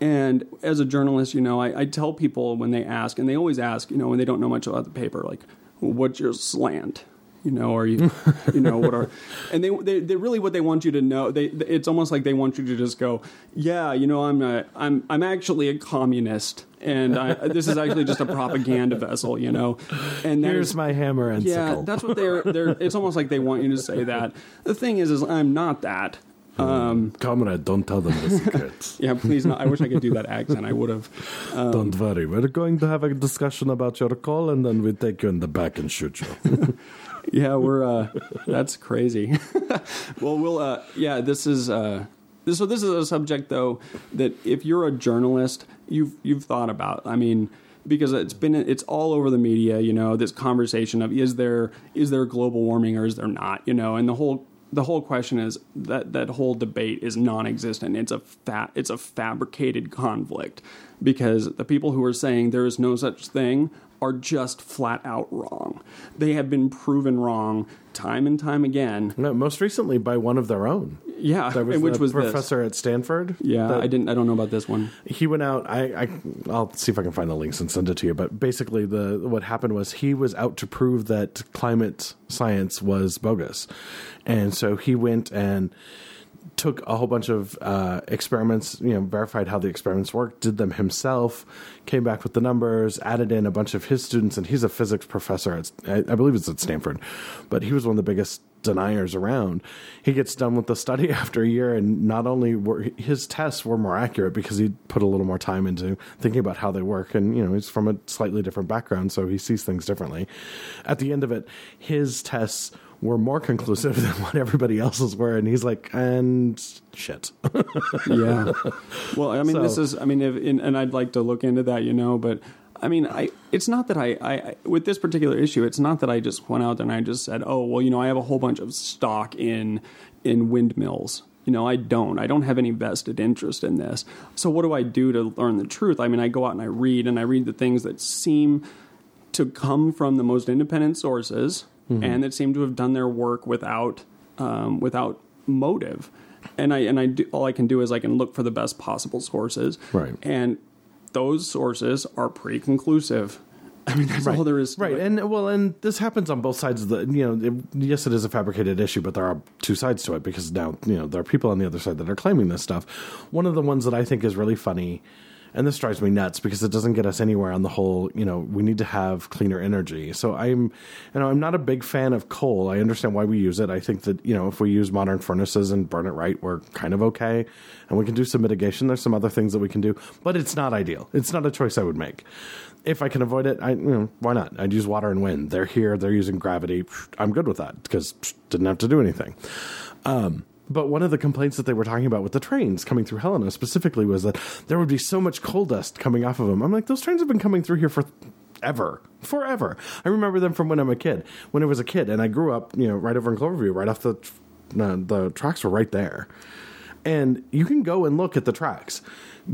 And as a journalist, you know, I, I tell people when they ask, and they always ask, you know, when they don't know much about the paper, like, what's your slant? You know, are you, you know, what are, and they, they, they really what they want you to know. They, it's almost like they want you to just go, yeah, you know, I'm a, I'm, I'm actually a communist, and I, this is actually just a propaganda vessel, you know. And Here's my hammer and yeah, sickle. that's what they're. They're. It's almost like they want you to say that. The thing is, is I'm not that. Um, Comrade, don't tell them the secrets. yeah, please. Not, I wish I could do that accent. I would have. don't worry. We're going to have a discussion about your call, and then we take you in the back and shoot you. Yeah, we're. uh That's crazy. well, we'll. uh Yeah, this is. uh this, So this is a subject though that if you're a journalist, you've you've thought about. I mean. Because it's been it's all over the media, you know, this conversation of is there is there global warming or is there not, you know, and the whole the whole question is that that whole debate is non-existent. It's a fa- it's a fabricated conflict because the people who are saying there is no such thing are just flat out wrong. They have been proven wrong time and time again. no, most recently by one of their own. Yeah, That was which was this. professor at Stanford. Yeah, I didn't. I don't know about this one. he went out I, I i'll see if i can find the links and send it to you but basically the what happened was he was out to prove that climate science was bogus and so he went and took a whole bunch of uh, experiments you know verified how the experiments worked did them himself came back with the numbers added in a bunch of his students and he's a physics professor at i, I believe it's at stanford but he was one of the biggest deniers around. He gets done with the study after a year, and not only were his tests were more accurate because he put a little more time into thinking about how they work, and you know he's from a slightly different background, so he sees things differently. At the end of it, his tests were more conclusive than what everybody else's were, and he's like, and shit. yeah. Well, I mean, this is. I mean, if, and, and I'd like to look into that, you know, but. I mean, I. It's not that I, I. I- With this particular issue, it's not that I just went out there and I just said, "Oh, well, you know, I have a whole bunch of stock in in windmills." You know, I don't. I don't have any vested interest in this. So what do I do to learn the truth? I mean, I go out and I read and I read the things that seem to come from the most independent sources Mm-hmm. and that seem to have done their work without um, without motive. And I and I do all I can do is I can look for the best possible sources. Right. And those sources are pretty conclusive. I mean, that's all there is. To Right, it. and well, and this happens on both sides of the. You know, it, yes, it is a fabricated issue, but there are two sides to it because now you know there are people on the other side that are claiming this stuff. One of the ones that I think is really funny, and this drives me nuts because it doesn't get us anywhere on the whole. You know, we need to have cleaner energy. So I'm, you know, I'm not a big fan of coal. I understand why we use it. I think that you know if we use modern furnaces and burn it right, we're kind of okay, and we can do some mitigation. There's some other things that we can do, but it's not ideal. It's not a choice I would make if I can avoid it, I you know why not? I'd use water and wind. They're here. They're using gravity. I'm good with that because didn't have to do anything. Um, but one of the complaints that they were talking about with the trains coming through Helena specifically was that there would be so much coal dust coming off of them. I'm like, those trains have been coming through here for ever, forever. I remember them from when I'm a kid, when I was a kid, and I grew up, you know, right over in Cloverview, right off the uh, the tracks were right there and you can go and look at the tracks.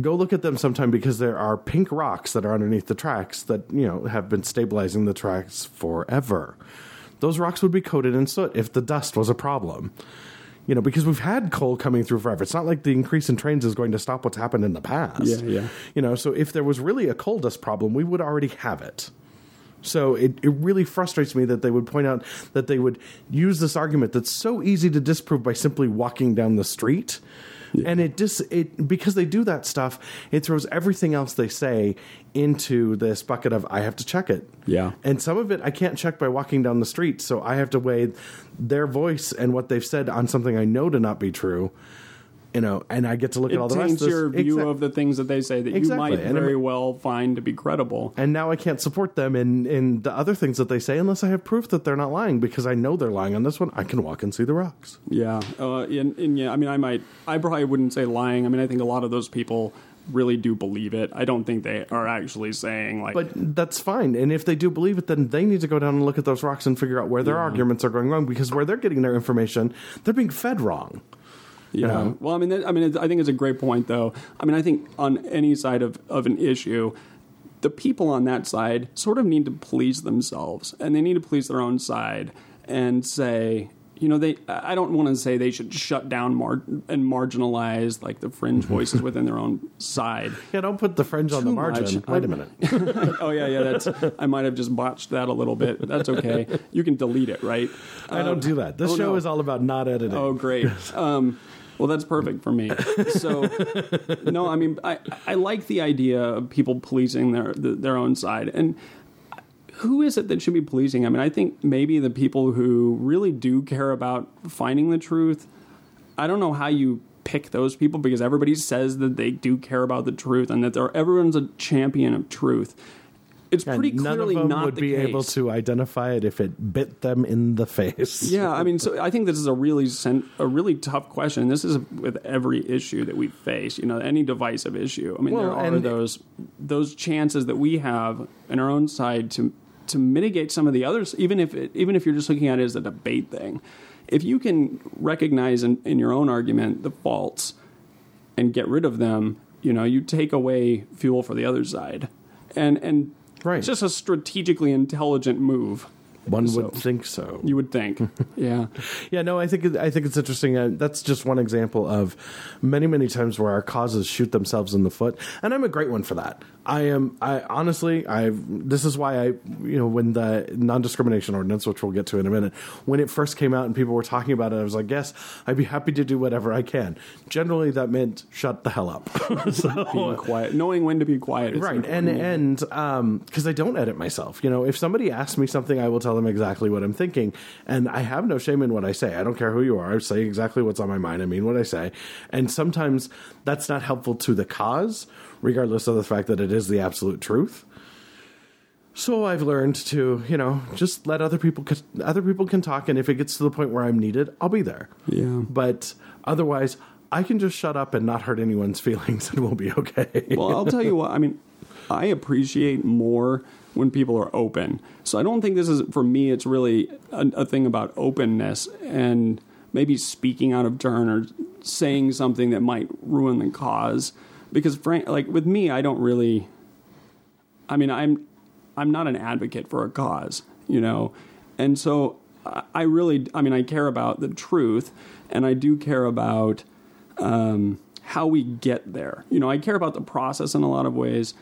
Go look at them sometime because there are pink rocks that are underneath the tracks that you know have been stabilizing the tracks forever. Those rocks would be coated in soot if the dust was a problem. You know, because we've had coal coming through forever. It's not like the increase in trains is going to stop what's happened in the past. Yeah, yeah. You know, so if there was really a coal dust problem, we would already have it. So it, it really frustrates me that they would point out that they would use this argument that's so easy to disprove by simply walking down the street. And it just it because they do that stuff, it throws everything else they say into this bucket of I have to check it. Yeah. And some of it I can't check by walking down the street, so I have to weigh their voice and what they've said on something I know to not be true. You know, and I get to look it at all the rest this. your view Exact- of the things that they say that Exactly. you might And it very well find to be credible. and now I can't support them in in the other things that they say unless I have proof that they're not lying because I know they're lying on this one. I can walk and see the rocks. Yeah, uh, and, and yeah, I mean, I might, I probably wouldn't say lying. I mean, I think a lot of those people really do believe it. I don't think they are actually saying like, But that's fine. And if they do believe it, then they need to go down and look at those rocks and figure out where their arguments are going wrong because where they're getting their information, they're being fed wrong. Yeah. know? Well, I mean, I mean, I think it's a great point, though. I mean, I think on any side of of an issue. The people on that side sort of need to please themselves, and they need to please their own side and say, you know, they. I don't want to say they should shut down mar- and marginalize like the fringe voices within their own side. Yeah, don't put the fringe on the margin. much. Wait a minute. oh yeah, yeah. That's I might have just botched that a little bit. That's okay. You can delete it, right? I don't do that. This oh, show no. is all about not editing. Oh great. Um, well, that's perfect for me. So no, I mean, I I like the idea of people policing their their own side and. Who is it that should be policing? I mean, I think maybe the people who really do care about finding the truth. I don't know how you pick those people because everybody says that they do care about the truth and that everyone's a champion of truth. It's And pretty none of clearly them not would the be case. able to identify it if it bit them in the face. Yeah, I mean, so I think this is a really sen- a really tough question. This is with every issue that we face. You know, any divisive issue. I mean, there are those those chances that we have in our own side to to mitigate some of the others, even if it, even if you're just looking at it as a debate thing. If you can recognize in, in your own argument the faults and get rid of them, you know, you take away fuel for the other side, and and Right. it's just a strategically intelligent move. One So- would think so. You would think, yeah. Yeah, no, I think I think it's interesting. Uh, that's just one example of many, many times where our causes shoot themselves in the foot, and I'm a great one for that. I am. I honestly, I. This is why I, you know, when the non-discrimination ordinance, which we'll get to in a minute, when it first came out and people were talking about it, I was like, yes, I'd be happy to do whatever I can. Generally, that meant shut the hell up. so, being quiet, knowing when to be quiet. Is right and and um because i don't edit myself you know if somebody asks me something i will tell them exactly what i'm thinking and i have no shame in what i say i don't care who you are i say exactly what's on my mind i mean what i say and sometimes that's not helpful to the cause regardless of the fact that it is the absolute truth so I've learned to, you know, just let other people other people can talk, and if it gets to the point where I'm needed, I'll be there. Yeah. But otherwise, I can just shut up and not hurt anyone's feelings, and we'll be okay. well, I'll tell you what. I mean, I appreciate more when people are open. So I don't think this is for me. It's really a, a thing about openness and maybe speaking out of turn or saying something that might ruin the cause. Because, frank, like with me, I don't really. I mean, I'm I'm not an advocate for a cause, you know, and so I really, I mean, I care about the truth, and I do care about um, how we get there. You know, I care about the process in a lot of ways.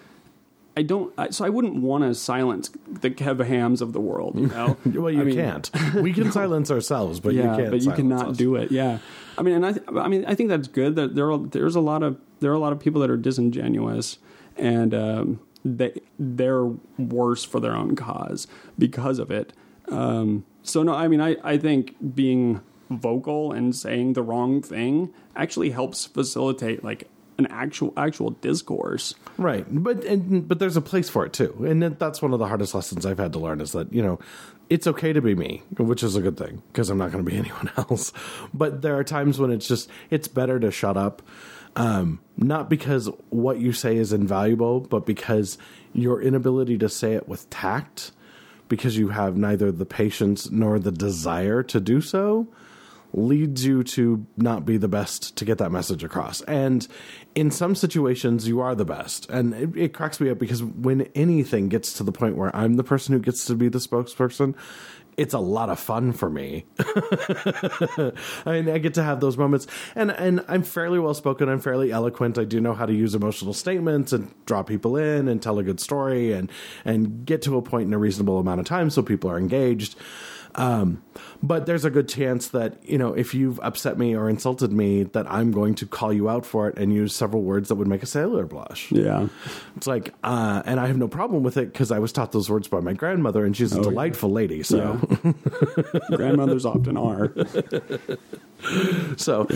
I don't, I, so I wouldn't want to silence the Kev Hams of the world. You know, well, you I mean, can't. We can silence ourselves, but yeah, you can't. but you cannot us. do it. Yeah, I mean, and I, th- I mean, I think that's good. That there, are, there's a lot of there are a lot of people that are disingenuous, and um, they they're worse for their own cause because of it. Um, so no, I mean, I, I think being vocal and saying the wrong thing actually helps facilitate like an actual actual discourse. Right, but and, but there's a place for it too, and that's one of the hardest lessons I've had to learn is that you know it's okay to be me, which is a good thing because I'm not going to be anyone else. But there are times when it's just it's better to shut up, um, not because what you say is invaluable, but because your inability to say it with tact, because you have neither the patience nor the desire to do so leads you to not be the best to get that message across. And in some situations, you are the best. And it, it cracks me up because when anything gets to the point where I'm the person who gets to be the spokesperson, it's a lot of fun for me. I mean, I get to have those moments, and and I'm fairly well spoken. I'm fairly eloquent. I do know how to use emotional statements and draw people in and tell a good story and and get to a point in a reasonable amount of time so people are engaged. Um, but there's a good chance that you know if you've upset me or insulted me, that I'm going to call you out for it and use several words that would make a sailor blush. Yeah, It's like, uh, and I have no problem with it because I was taught those words by my grandmother, and she's a delightful lady. So, grandmothers often are. so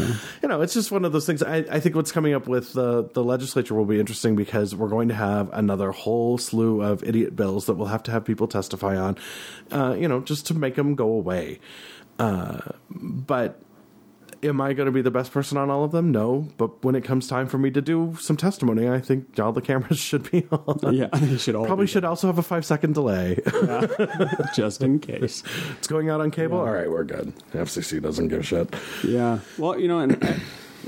you know, it's just one of those things. I, I think what's coming up with the the legislature will be interesting because we're going to have another whole slew of idiot bills that we'll have to have people testify on, uh, you know, just to make them go away. Uh, but am I going to be the best person on all of them? No. But when it comes time for me to do some testimony, I think all the cameras should be on. Yeah, they should all Probably should also have a five second delay. just in case. it's going out on cable. All right, we're good. FCC doesn't give a shit. Yeah. Well, you know, and I,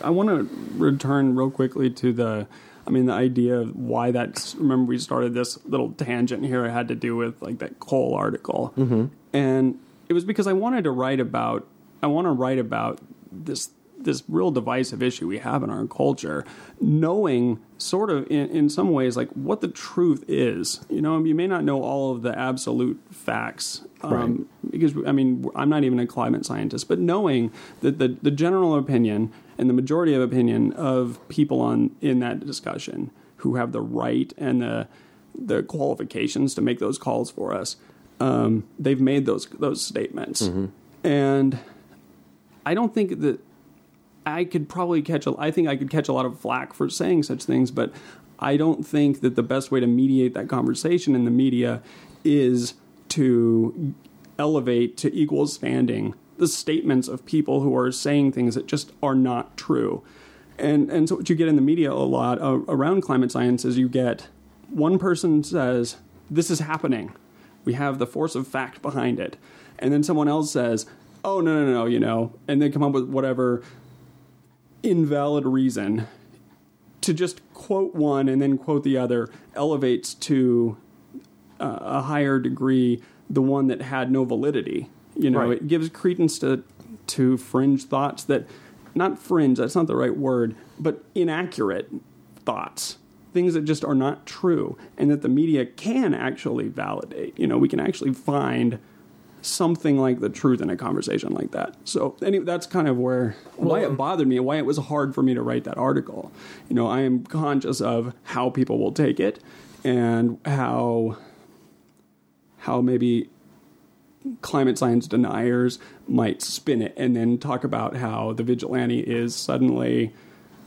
I want to return real quickly to the, I mean, the idea of why that's. Remember, we started this little tangent here. It had to do with like that coal article, mm-hmm. and it was because I wanted to write about. I want to write about this this real divisive issue we have in our culture, knowing sort of in, in some ways like what the truth is. You know, you may not know all of the absolute facts, um, because I mean I'm not even a climate scientist, but knowing that the the general opinion and the majority of opinion of people on in that discussion who have the right and the the qualifications to make those calls for us, um, they've made those those statements, and I don't think that I could probably catch a, I think I could catch a lot of flack for saying such things, but I don't think that the best way to mediate that conversation in the media is to elevate to equal standing the statements of people who are saying things that just are not true. And and so what you get in the media a lot uh, around climate science is you get one person says this is happening. We have the force of fact behind it. And then someone else says, "Oh no no no, you know." And they come up with whatever invalid reason to just quote one and then quote the other elevates to uh, a higher degree the one that had no validity. You know, Right. it gives credence to to fringe thoughts that not fringe, that's not the right word, but inaccurate thoughts. Things that just are not true and that the media can actually validate. You know, we can actually find something like the truth in a conversation like that. So anyway, that's kind of where why it bothered me and why it was hard for me to write that article. You know, I am conscious of how people will take it and how how maybe climate science deniers might spin it and then talk about how the vigilante is suddenly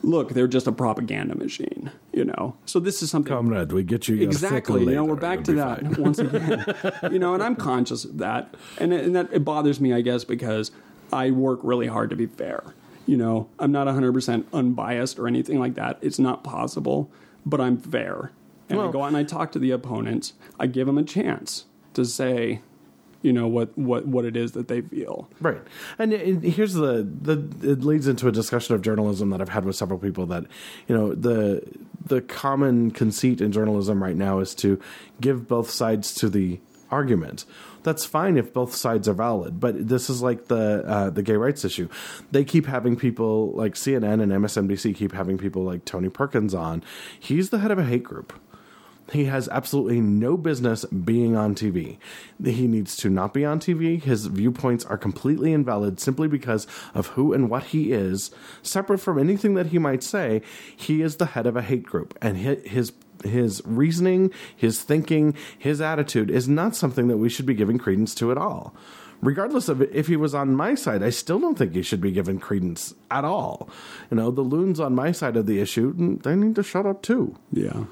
look, they're just a propaganda machine, you know. So this is something Comrade, we get you exactly you know we're back to that fine. once again. You know and i'm conscious of that. And, and that it bothers me i guess because i work really hard to be fair. You know i'm not 100% unbiased or anything like that. It's not possible but i'm fair. And i go out and i talk to the opponents. I give them a chance to say you know what what what it is that they feel. Right, and here's the the it leads into a discussion of journalism that I've had with several people that you know the the common conceit in journalism right now is to give both sides to the argument. That's fine if both sides are valid, but this is like the uh, the gay rights issue. They keep having people like CNN and MSNBC keep having people like Tony Perkins on. He's the head of a hate group. He has absolutely no business being on TV. He needs to not be on TV. His viewpoints are completely invalid simply because of who and what he is. Separate from anything that he might say, he is the head of a hate group, and his his reasoning, his thinking, his attitude is not something that we should be giving credence to at all. Regardless of if he was on my side, I still don't think he should be given credence at all. You know, the loons on my side of the issue, they need to shut up too. Yeah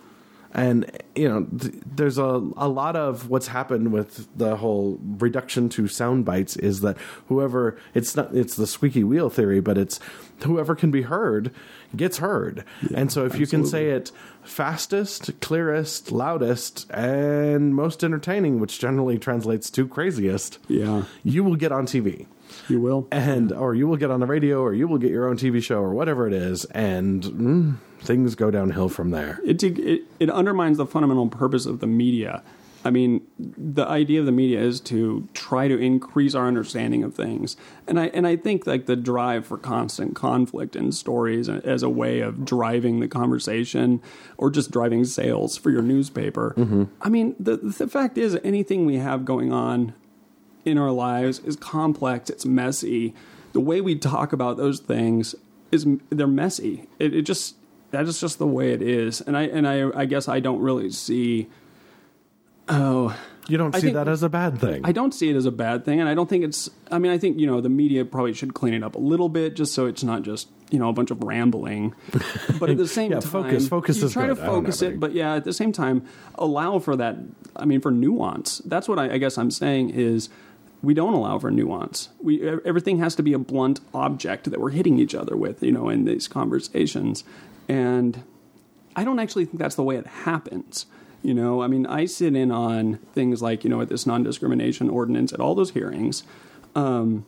and you know th- there's a, a lot of what's happened with the whole reduction to sound bites is that whoever it's not it's the squeaky wheel theory but it's whoever can be heard gets heard. Yeah, and so if absolutely. you can say it fastest clearest loudest and most entertaining which generally translates to craziest yeah. you will get on tv you will and or you will get on the radio or you will get your own tv show or whatever it is and mm, things go downhill from there. It, it, it undermines the fundamental purpose of the media. I mean, the idea of the media is to try to increase our understanding of things, and I and I think like the drive for constant conflict in stories as a way of driving the conversation or just driving sales for your newspaper. Mm-hmm. I mean, the the fact is, anything we have going on in our lives is complex. It's messy. The way we talk about those things is they're messy. It, it just that is just the way it is. And I and I I guess I don't really see. Oh, you don't see that as a bad thing. I don't see it as a bad thing, and I don't think it's. I mean, I think you know the media probably should clean it up a little bit, just so it's not just you know a bunch of rambling. But at the same yeah, time, focus, focus you is try good. to focus it. But yeah, at the same time, allow for that. I mean, for nuance. That's what I, I guess I'm saying is we don't allow for nuance. We everything has to be a blunt object that we're hitting each other with, you know, in these conversations. And I don't actually think that's the way it happens. You know, I mean, I sit in on things like, you know, at this non discrimination ordinance, at all those hearings. Um,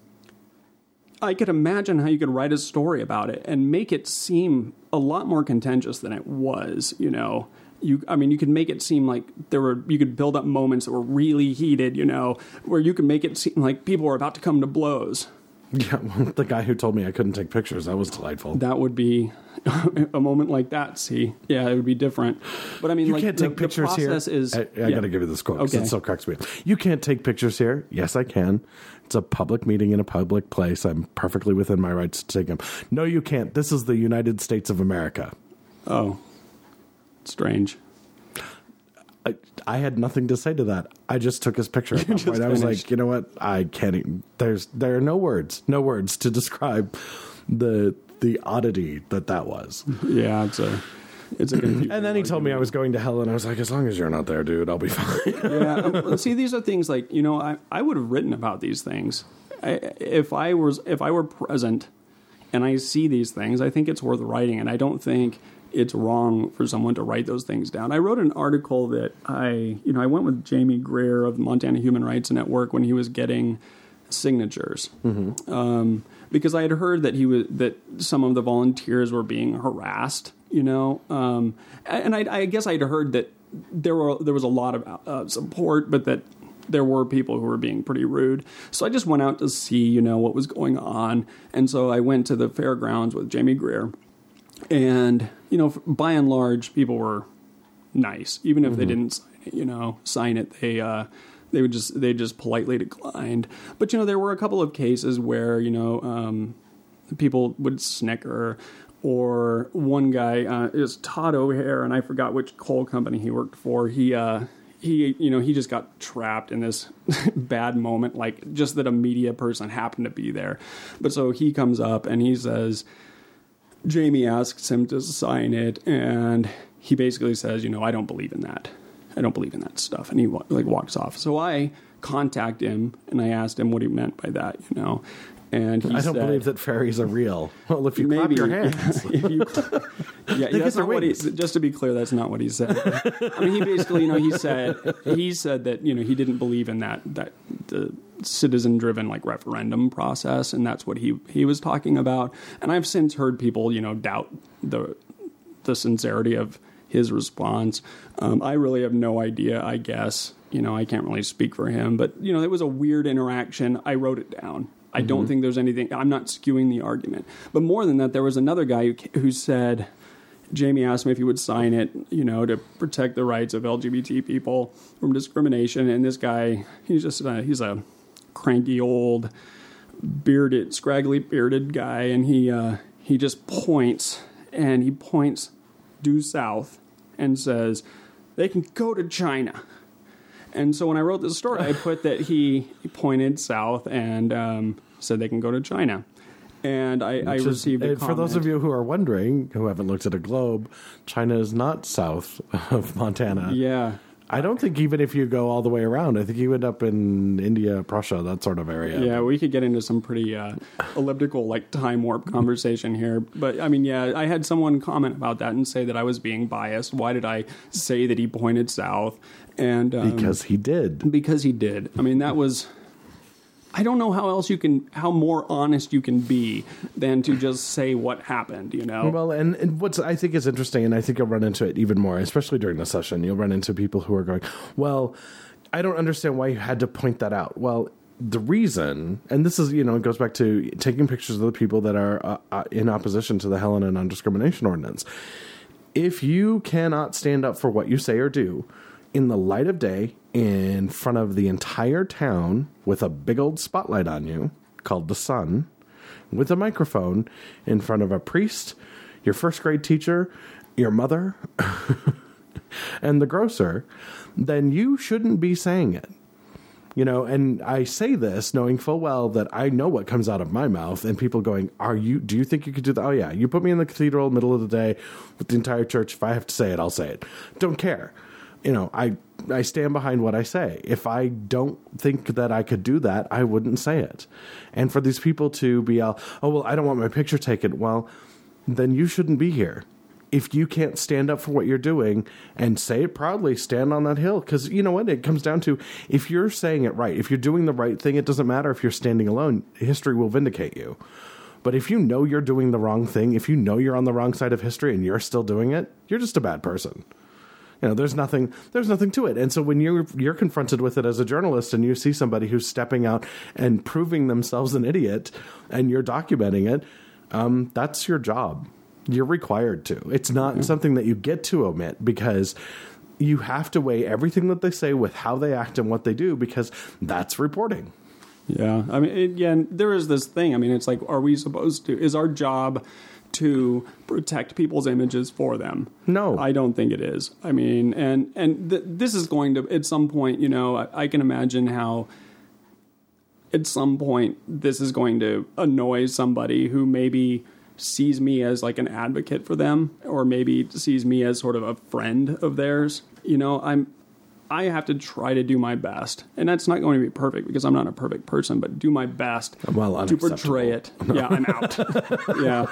I could imagine how you could write a story about it and make it seem a lot more contentious than it was, you know. You, I mean, you could make it seem like there were, you could build up moments that were really heated, you know, where you could make it seem like people were about to come to blows. Yeah, well, the guy who told me I couldn't take pictures, that was delightful. That would be a moment like that. See, yeah, it would be different. But I mean, you like, can't take the, pictures the here. Is, I, I yeah. got to give you this quote because okay. it still cracks me. You can't take pictures here. Yes, I can. It's a public meeting in a public place. I'm perfectly within my rights to take them. No, you can't. This is the United States of America. Oh, strange. I, I had nothing to say to that. I just took his picture at that point. I was like, you know what? I can't. Even, there's there are no words, no words to describe the the oddity that that was. Yeah, it's a it's a and then he told me I was going to hell, and I was like, as long as you're not there, dude, I'll be fine. yeah. See, these are things like you know, I I would have written about these things I, if I was if I were present and I see these things. I think it's worth writing, and I don't think it's wrong for someone to write those things down. I wrote an article that I, you know, I went with Jamee Greer of the Montana Human Rights Network when he was getting signatures, mm-hmm. um, because I had heard that he was that some of the volunteers were being harassed, you know, um, and I, I, guess I'd heard that there were there was a lot of uh, support, but that there were people who were being pretty rude. So I just went out to see, you know, what was going on, and so I went to the fairgrounds with Jamee Greer and you know, by and large, people were nice, even if mm-hmm. they didn't, you know, sign it. They uh, they would just they just politely declined. But you know, there were a couple of cases where you know um, people would snicker. Or one guy uh, is Todd O'Hair, and I forgot which coal company he worked for. He uh, he you know he just got trapped in this bad moment like just that a media person happened to be there but so he comes up and he says Jamee asks him to sign it, and he basically says, you know, I don't believe in that. I don't believe in that stuff, and he like walks off. So I contact him and I asked him what he meant by that, you know, And I don't said, believe that fairies are real. Well, if you maybe clap your hands. if you, yeah, that's not what he, just to be clear, that's not what he said. I mean, he basically, you know, he said he said that you know he didn't believe in that that the citizen driven like referendum process, and that's what he he was talking about. And I've since heard people, you know, doubt the the sincerity of his response. Um, I really have no idea. I guess you know I can't really speak for him, but you know it was a weird interaction. I wrote it down. I don't think there's anything. I'm not skewing the argument, but more than that, there was another guy who, who said. Jamee asked me if he would sign it, you know, to protect the rights of LGBT people from discrimination. And this guy, he's just uh, he's a cranky old bearded, scraggly bearded guy, and he uh, he just points and he points due south and says they can go to China. And so when I wrote this story, I put that he, pointed south and um, said they can go to China. And I, I Which is- received a for those of you who are wondering, who haven't looked at a globe, China is not south of Montana. yeah, I don't think even if you go all the way around, I think you end up in India, Prussia, that sort of area. Yeah, we could get into some pretty uh, elliptical, like time warp conversation here. But I mean, yeah, I had someone comment about that and say that I was being biased. Why did I say that he pointed south? And um, Because he did. because he did. I mean, that was. I don't know how else you can, how more honest you can be than to just say what happened. You know. Well, and, and what's I think is interesting, and I think you'll run into it even more, especially during the session. You'll run into people who are going, "Well, I don't understand why you had to point that out." Well, the reason, and this is you know, it goes back to taking pictures of the people that are uh, uh, in opposition to the Helena non-discrimination ordinance. If you cannot stand up for what you say or do in the light of day in front of the entire town with a big old spotlight on you called the sun with a microphone in front of a priest, your first grade teacher, your mother, and the grocer, then you shouldn't be saying it. You know, and I say this knowing full well that I know what comes out of my mouth, and people going, "Are you? Do you think you could do that?" Oh yeah, you put me in the cathedral, middle of the day, with the entire church. If I have to say it, I'll say it. Don't care. You know, I I stand behind what I say. If I don't think that I could do that, I wouldn't say it. And for these people to be all, "Oh well, I don't want my picture taken," well, then you shouldn't be here if you can't stand up for what you're doing and say it proudly, stand on that hill. Because you know what? It comes down to if you're saying it right, if you're doing the right thing, it doesn't matter if you're standing alone. History will vindicate you. But if you know you're doing the wrong thing, if you know you're on the wrong side of history and you're still doing it, you're just a bad person. You know, there's nothing there's nothing to it. And so when you're you're confronted with it as a journalist and you see somebody who's stepping out and proving themselves an idiot and you're documenting it, um, that's your job. You're required to. It's not something that you get to omit because you have to weigh everything that they say with how they act and what they do because that's reporting. Yeah, I mean, again, there is this thing. I mean, it's like, are we supposed to? Is our job to protect people's images for them? No. I don't think it is. I mean, and and th- this is going to at some point. You know, I, I can imagine how at some point this is going to annoy somebody who maybe sees me as like an advocate for them or maybe sees me as sort of a friend of theirs you know i'm i have to try to do my best and that's not going to be perfect because i'm not a perfect person but do my best Well, to portray it. yeah i'm out. Yeah.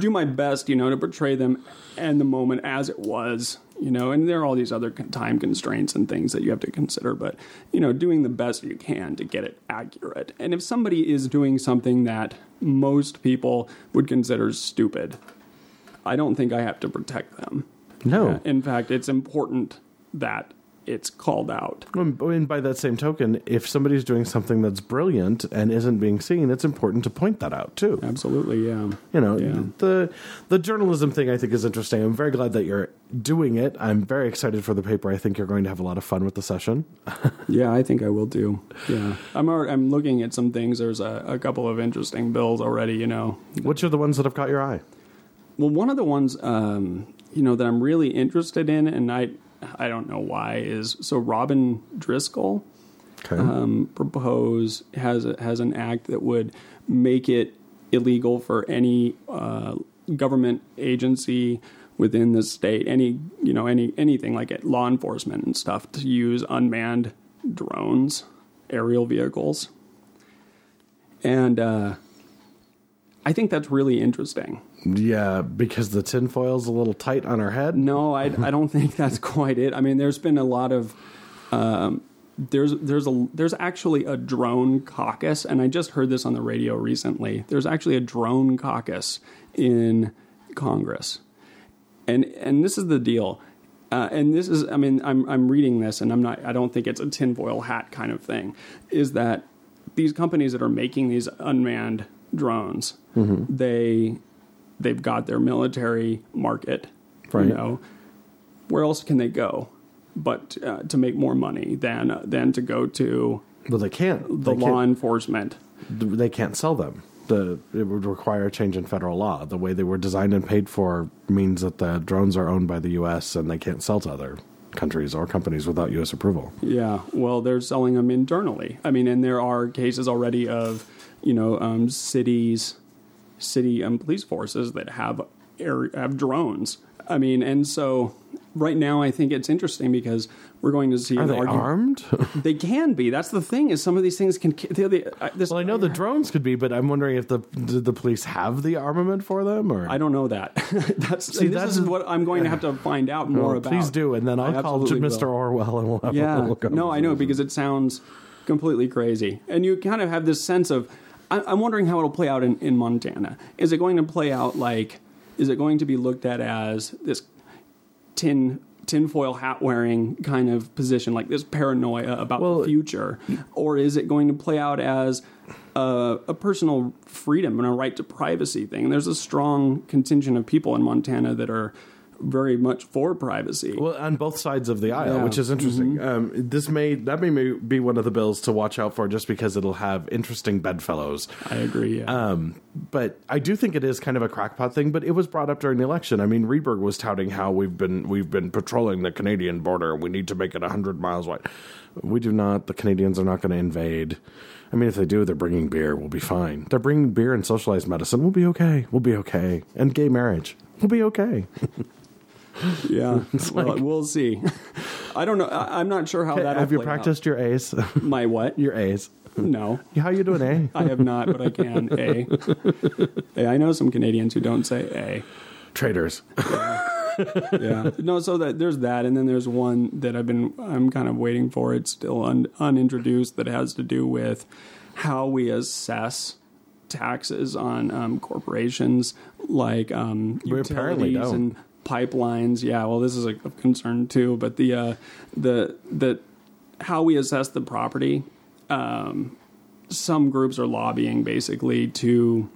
Do my best you know to portray them and the moment as it was you know and there are all these other time constraints and things that you have to consider but you know doing the best you can to get it accurate. And if somebody is doing something that most people would consider stupid i don't think i have to protect them. No. Uh, in fact it's important that it's called out And by that same token, if somebody's doing something that's brilliant and isn't being seen, it's important to point that out too. absolutely yeah You know, Yeah. the the journalism thing I think is interesting. I'm very glad that you're doing it. I'm very excited for the paper. I think you're going to have a lot of fun with the session. Yeah, I think I will too. Yeah, I'm already, I'm looking at some things. There's a, a couple of interesting bills already. You know, Which are the ones that have caught your eye? well, one of the ones um, you know that I'm really interested in, and I I don't know why is so Robyn Driscoll Okay. um, propose has a, has an act that would make it illegal for any uh, government agency within the state, any you know any anything like it, law enforcement and stuff, to use unmanned drones, aerial vehicles, and uh, I think that's really interesting. Yeah, because the tinfoil's a little tight on her head. No, I, I don't think that's quite it. I mean, there's been a lot of um, there's there's a there's actually a drone caucus, and I just heard this on the radio recently. There's actually a drone caucus in Congress, and and this is the deal. Uh, and this is, I mean, I'm I'm reading this, and I'm not. I don't think it's a tinfoil hat kind of thing. Is that these companies that are making these unmanned drones, Mm-hmm. they they've got their military market. Right. You know, where else can they go? But uh, to make more money than than to go to Well, they can't. the they law can't, enforcement. they can't sell them. The it would require a change in federal law. The way they were designed and paid for means that the drones are owned by the U.S. and they can't sell to other countries or companies without U.S. approval. Yeah, well, they're selling them internally. I mean, and there are cases already of, you know, um, cities, city and police forces that have air, have drones. I mean, and so right now I think it's interesting because we're going to see Are an they argument- armed? They can be. That's the thing. Is some of these things can. They're the, I- this, well, I know the drones could be, but I'm wondering if the did the police have the armament for them, or I don't know that. that's See, this that's- is what I'm going to have to find out more Well, about. please do, and then I I'll call Mr. will. Orwell and we'll have a Yeah, little no, I know because it sounds completely crazy, and you kind of have this sense of. I- I'm wondering how it'll play out in, in Montana. Is it going to play out like? Is it going to be looked at as this tin tinfoil hat wearing kind of position, like this paranoia about Well, the future, or is it going to play out as a, a personal freedom and a right to privacy thing? And there's a strong contingent of people in Montana that are very much for privacy. Well, on both sides of the aisle, Yeah. Mm-hmm. which is interesting. Um, this may that may be one of the bills to watch out for, just because it'll have interesting bedfellows. I agree. Yeah. Um, but I do think it is kind of a crackpot thing. But it was brought up during the election. I mean, Rehberg was touting how we've been we've been patrolling the Canadian border. We need to make it hundred miles wide. We do not. The Canadians are not going to invade. I mean, if they do, they're bringing beer. We'll be fine. They're bringing beer and socialized medicine. We'll be okay. We'll be okay. And gay marriage. We'll be okay. Yeah, well, we'll see. I don't know. I, I'm not sure how that. Have you practiced your A's? my what? your A's. No, How you doing, A? I have not, but I can. A. Hey, I know some Canadians who don't say A. Traders. A. Yeah. No, so that there's that, and then there's one that I've been. I'm kind of waiting for. It's still un, unintroduced. That has to do with how we assess taxes on um, corporations like um, We apparently utilities don't. and pipelines. Yeah, well, this is a, concern too. But the uh, the the how we assess the property. Um, some groups are lobbying basically to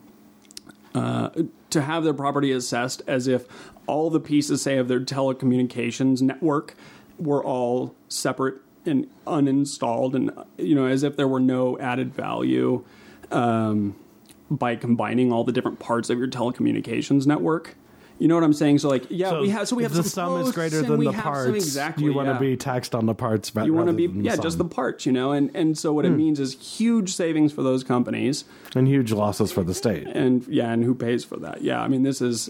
uh, to have their property assessed as if all the pieces, say, of their telecommunications network were all separate and uninstalled, and you know, as if there were no added value um, by combining all the different parts of your telecommunications network. You know what I'm saying? So, like, yeah, we have so we have the some sum is greater than the have some- parts. exactly, you want to yeah. be taxed on the parts. but you want to be yeah just the parts you know and and so what it means is huge savings for those companies and huge losses for the state. and yeah and who pays for that yeah i mean this is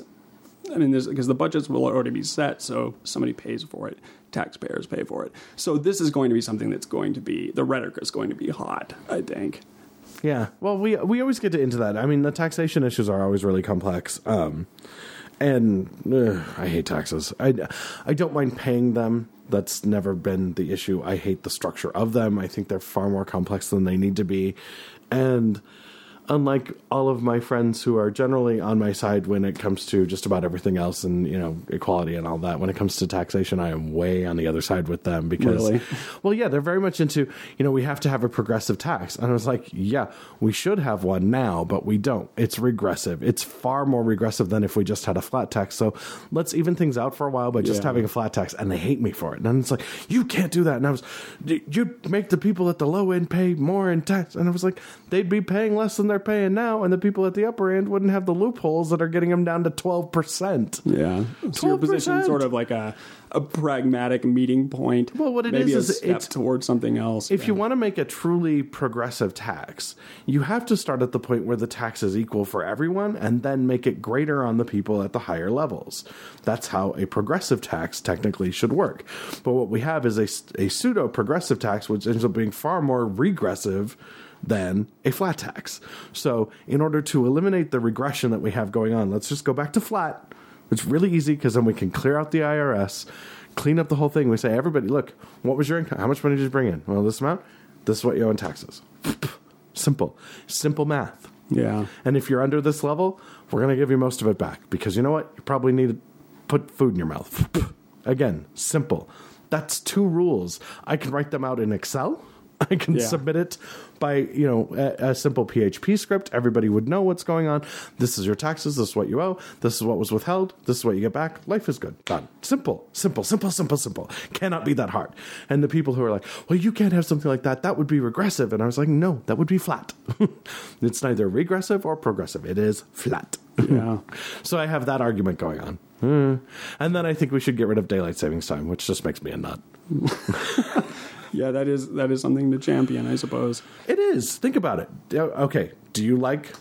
i mean this because the budgets will already be set so somebody pays for it taxpayers pay for it so this is going to be something that's going to be the rhetoric is going to be hot i think Yeah. Well, we we always get into that. I mean, the taxation issues are always really complex. Um, and I hate taxes. I I don't mind paying them. That's never been the issue. I hate the structure of them. I think they're far more complex than they need to be. And unlike all of my friends who are generally on my side when it comes to just about everything else and you know equality and all that when it comes to taxation i am way on the other side with them because Really? well yeah they're very much into you know we have to have a progressive tax. And i was like yeah we should have one now but we don't. It's regressive. It's far more regressive than if we just had a flat tax. So let's even things out for a while by just Yeah. having a flat tax. And they hate me for it. And it's like you can't do that. And i was you make the people at the low end pay more in tax. And i was like they'd be paying less than they're paying now and the people at the upper end wouldn't have the loopholes that are getting them down to 12% yeah so your position 12%. sort of like a a pragmatic meeting point Well, what it is is it's- towards something else If you want to make a truly progressive tax, you have to start at the point where the tax is equal for everyone and then make it greater on the people at the higher levels. That's how a progressive tax technically should work. But what we have is a, a pseudo progressive tax, which ends up being far more regressive than a flat tax. So, in order to eliminate the regression that we have going on, let's just go back to flat. It's really easy because then we can clear out the IRS, clean up the whole thing. We say, everybody, look, what was your income? How much money did you bring in? Well, this amount. This is what you owe in taxes. Simple, simple math. Yeah. And if you're under this level, we're going to give you most of it back because you know what? You probably need to put food in your mouth. Again, simple. That's two rules. I can write them out in Excel. I can Yeah. submit it by, you know, a, a simple PHP script. Everybody would know what's going on. This is your taxes. This is what you owe. This is what was withheld. This is what you get back. Life is good. Done. Simple, simple, simple, simple, simple. Cannot be that hard. And the people who are like, well, you can't have something like that. That would be regressive. And I was like, no, that would be flat. it's neither regressive or progressive. It is flat. Yeah. So I have that argument going on. Hmm. And then I think we should get rid of daylight savings time, which just makes me a nut. Yeah, that is that is something to champion, I suppose. It is. Think about it. Okay. Do you like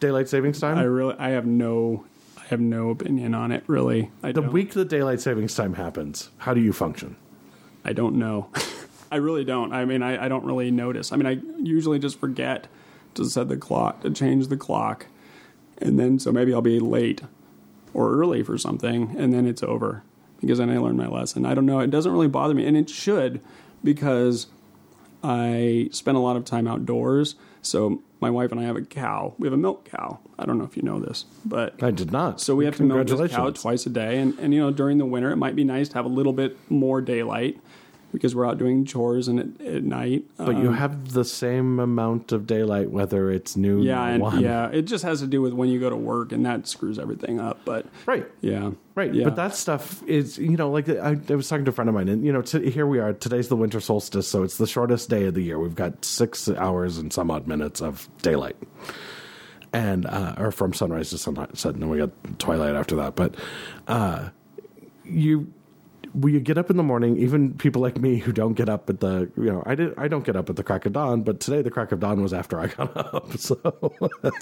daylight savings time? I really I have no I have no opinion on it really. I the don't, week that daylight savings time happens, how do you function? I don't know. I really don't. I mean I, I don't really notice. I mean I usually just forget to set the clock to change the clock. And then so maybe I'll be late or early for something and then it's over. Because then I learned my lesson. I don't know. It doesn't really bother me. And it should because I spend a lot of time outdoors. So my wife and I have a cow. We have a milk cow. I don't know if you know this, but I did not. so we have to milk this cow twice a day, and, and you know during the winter it might be nice to have a little bit more daylight because we're out doing chores and at, at night. But you have the same amount of daylight whether it's noon yeah, or and one. yeah, it just has to do with when you go to work, and that screws everything up. But Right. yeah, Right, yeah. but that stuff is, you know, like I, I was talking to a friend of mine, and you know, t- here we are. Today's the winter solstice, so it's the shortest day of the year. We've got six hours and some odd minutes of daylight, and uh, or from sunrise to sunset, and then we got twilight after that. But uh, you, you get up in the morning, even people like me who don't get up at the, you know, I did, I don't get up at the crack of dawn, but today the crack of dawn was after I got up, so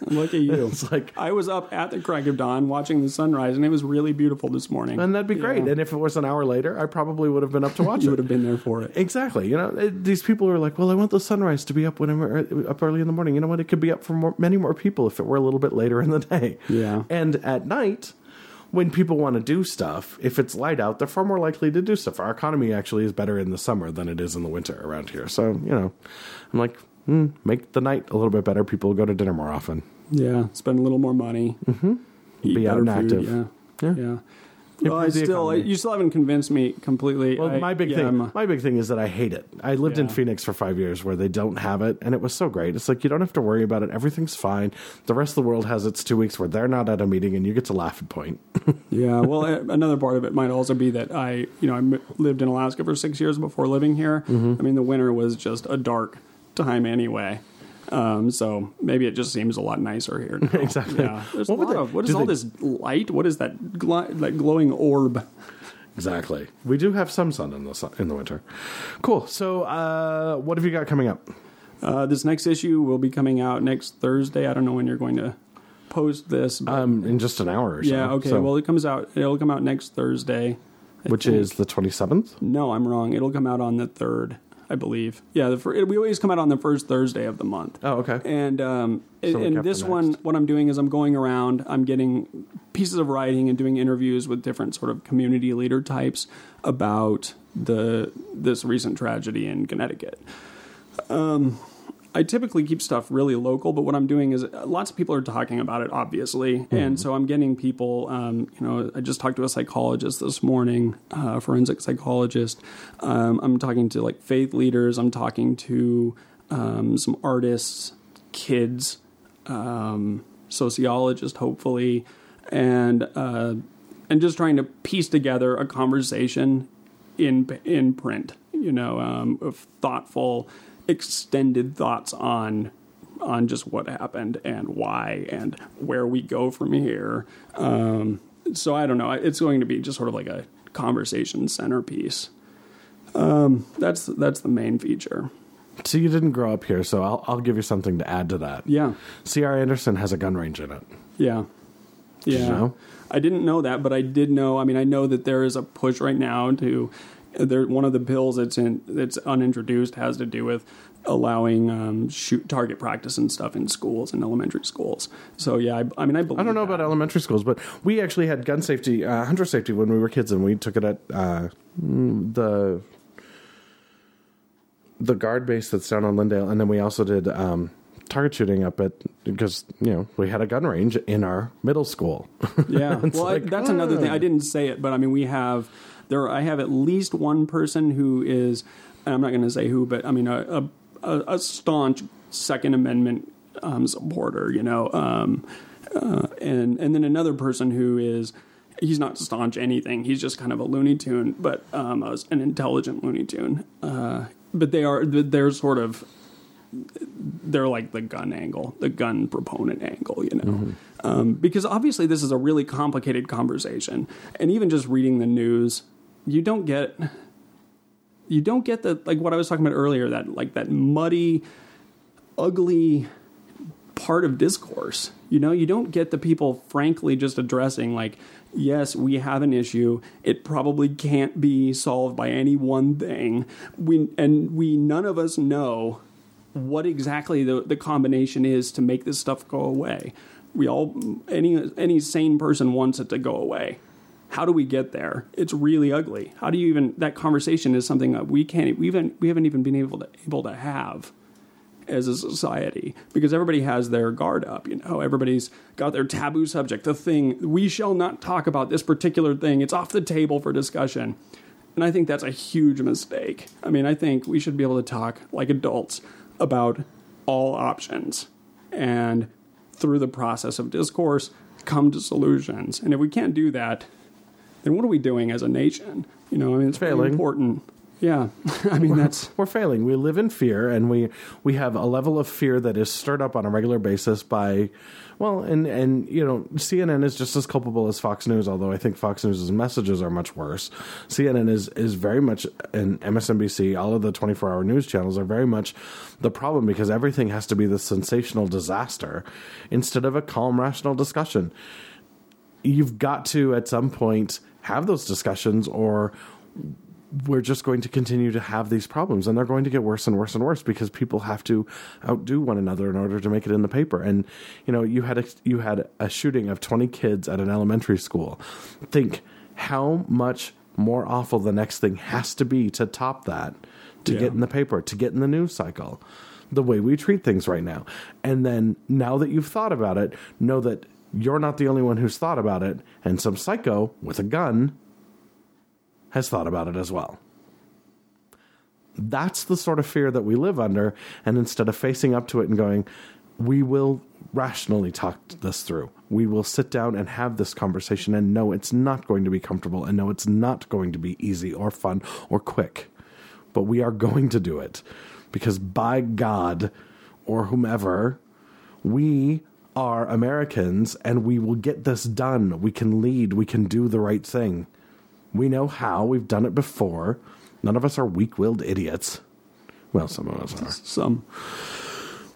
look at you. it's like I was up at the crack of dawn watching the sunrise, and it was really beautiful this morning. and that'd be great. Yeah. And if it was an hour later, I probably would have been up to watch you it. would have been there for it. Exactly. You know, it, these people are like, well, I want the sunrise to be up when I'm uh, up early in the morning. You know what? It could be up for more, many more people if it were a little bit later in the day. Yeah. And at night, when people want to do stuff, if it's light out, they're far more likely to do stuff. Our economy actually is better in the summer than it is in the winter around here. So, you know, I'm like, hmm, make the night a little bit better. People go to dinner more often. Yeah, spend a little more money. Mm-hmm. Be out and active. Yeah, Yeah. yeah. Well, I still, economy. you still haven't convinced me completely. Well, I- my big yeah, thing, my big thing is that I hate it. I lived in Phoenix for five years where they don't have it, and it was so great. It's like you don't have to worry about it. Everything's fine. The rest of the world has its two weeks where they're not at a meeting, and you get to laugh and point. Yeah, well, another part of it might also be that I, you know, I lived in Alaska for six years before living here. Mm-hmm. I mean, the winter was just a dark time anyway. Um, so maybe it just seems a lot nicer here. Now. Exactly. Yeah. There's What a lot of what is all they- this light? What is that gl- that glowing orb? exactly. We do have some sun in the sun, in the winter. Cool. So, uh, what have you got coming up? Uh, this next issue will be coming out next Thursday. I don't know when you're going to post this. But Um, in just an hour or so. yeah. Okay. So- well, it comes out. It'll come out next Thursday. I which think. is the twenty seventh. No, I'm wrong. It'll come out on the third, I believe. Yeah, the fir- we always come out on the first Thursday of the month. Oh, okay. And um, So and this one, what I'm doing is I'm going around. I'm getting pieces of writing and doing interviews with different sort of community leader types about the this recent tragedy in Connecticut. Um, I typically keep stuff really local, but what I'm doing is uh, lots of people are talking about it, obviously, and so I'm getting people. Um, you know, I just talked to a psychologist this morning, uh, forensic psychologist. Um, I'm talking to like faith leaders. I'm talking to um, some artists, kids, um, sociologists, hopefully, and uh, and just trying to piece together a conversation in in print. You know, um, of thoughtful, extended thoughts on on just what happened and why and where we go from here. Um, so I don't know. It's going to be just sort of like a conversation centerpiece. Um, that's that's the main feature. So you didn't grow up here, so I'll I'll give you something to add to that. Yeah, C.R. Anderson has a gun range in it. yeah, yeah. you know? I didn't know that, but I did know. I mean, I know that there is a push right now to There, one of the bills that's in that's unintroduced has to do with allowing um, shoot target practice and stuff in schools and elementary schools. So yeah, I, I mean, I, I don't know that. about elementary schools, but we actually had gun safety, uh, hunter safety when we were kids, and we took it at uh, the the guard base that's down on Lyndale, and then we also did um, target shooting up at because you know we had a gun range in our middle school. Yeah, well, like, I, that's another thing. I didn't say it, but I mean, we have there. I have at least one person who is, and I'm not going to say who, but I mean a a, a staunch Second Amendment um, supporter. You know, um, uh, and and then another person who is. He's not staunch anything. He's just kind of a Looney Tune, but um, an intelligent Looney Tune. Uh, but they are they're sort of they're like the gun angle, the gun proponent angle, you know, mm-hmm. um, because obviously this is a really complicated conversation, and even just reading the news, you don't get you don't get the like what I was talking about earlier that like that muddy, ugly part of discourse. You know, you don't get the people frankly just addressing like yes, we have an issue. It probably can't be solved by any one thing. We and we none of us know what exactly the, the combination is to make this stuff go away. We all any any sane person wants it to go away. How do we get there? It's really ugly. How do you even that conversation is something that we can't we even we haven't even been able to able to have as a society because everybody has their guard up. You know, everybody's got their taboo subject, the thing we shall not talk about this particular thing. It's off the table for discussion. And I think that's a huge mistake. I mean, I think we should be able to talk like adults about all options and through the process of discourse come to solutions. And if we can't do that, then what are we doing as a nation? You know, I mean, it's failing. important yeah, I mean that's we're failing. We live in fear, and we we have a level of fear that is stirred up on a regular basis by, well, and and you know CNN is just as culpable as Fox News. Although I think Fox News's messages are much worse. CNN is is very much and MSNBC, all of the twenty four hour news channels are very much the problem because everything has to be the sensational disaster instead of a calm, rational discussion. You've got to at some point have those discussions or we're just going to continue to have these problems and they're going to get worse and worse and worse because people have to outdo one another in order to make it in the paper. And you know you had a, you had a shooting of 20 kids at an elementary school. Think how much more awful the next thing has to be to top that to yeah. get in the paper to get in the news cycle the way we treat things right now. And then now that you've thought about it know that you're not the only one who's thought about it and some psycho with a gun has thought about it as well. That's the sort of fear that we live under. And instead of facing up to it and going, we will rationally talk this through. We will sit down and have this conversation and know it's not going to be comfortable and know it's not going to be easy or fun or quick. But we are going to do it because by God or whomever, we are Americans and we will get this done. We can lead, we can do the right thing. We know how. We've done it before. None of us are weak willed idiots. Well, some of us are. Some.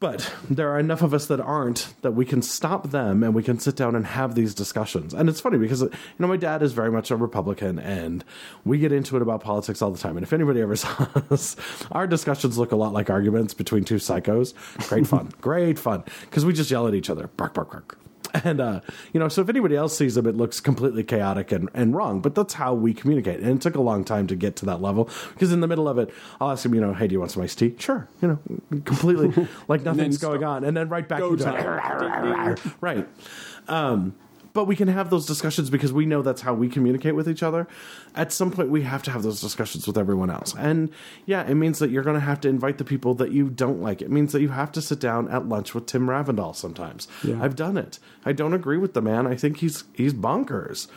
But there are enough of us that aren't that we can stop them and we can sit down and have these discussions. And it's funny because, you know, my dad is very much a Republican and we get into it about politics all the time. And if anybody ever saw us, our discussions look a lot like arguments between two psychos. Great fun. Great fun. Because we just yell at each other. Bark, bark, bark. And uh, you know, so if anybody else sees them, it looks completely chaotic and, and wrong. But that's how we communicate. And it took a long time to get to that level because in the middle of it, I'll ask him, you know, hey, do you want some iced tea? Sure. You know, completely like nothing's going on, and then right back into right. Um, but we can have those discussions because we know that's how we communicate with each other. At some point, we have to have those discussions with everyone else. And yeah, it means that you're going to have to invite the people that you don't like. It means that you have to sit down at lunch with Tim Ravndal sometimes. Yeah. I've done it. I don't agree with the man. I think he's he's bonkers.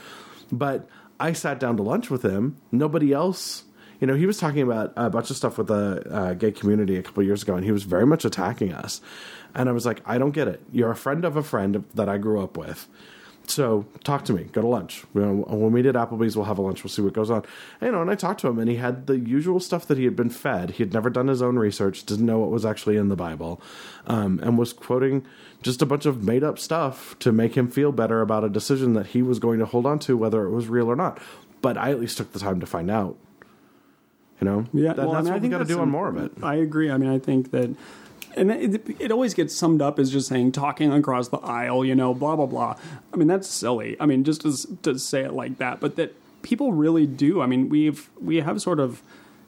But I sat down to lunch with him. Nobody else you know, he was talking about a bunch of stuff with the uh, gay community a couple years ago, and he was very much attacking us. And I was like, I don't get it. You're a friend of a friend that I grew up with. So talk to me. Go to lunch. When we did Applebee's, we'll have a lunch. We'll see what goes on. And, you know, and I talked to him, and he had the usual stuff that he had been fed. He had never done his own research, didn't know what was actually in the Bible, um, and was quoting just a bunch of made up stuff to make him feel better about a decision that he was going to hold on to, whether it was real or not. But I at least took the time to find out. You know, Yeah, That- well, that's I mean, I what we think got to do on more of it. I agree. I mean, I think that, and it, it always gets summed up as just saying talking across the aisle, you know, blah blah blah. I mean, that's silly. I mean, just to, to say it like that, but that people really do. I mean, we've we have sort of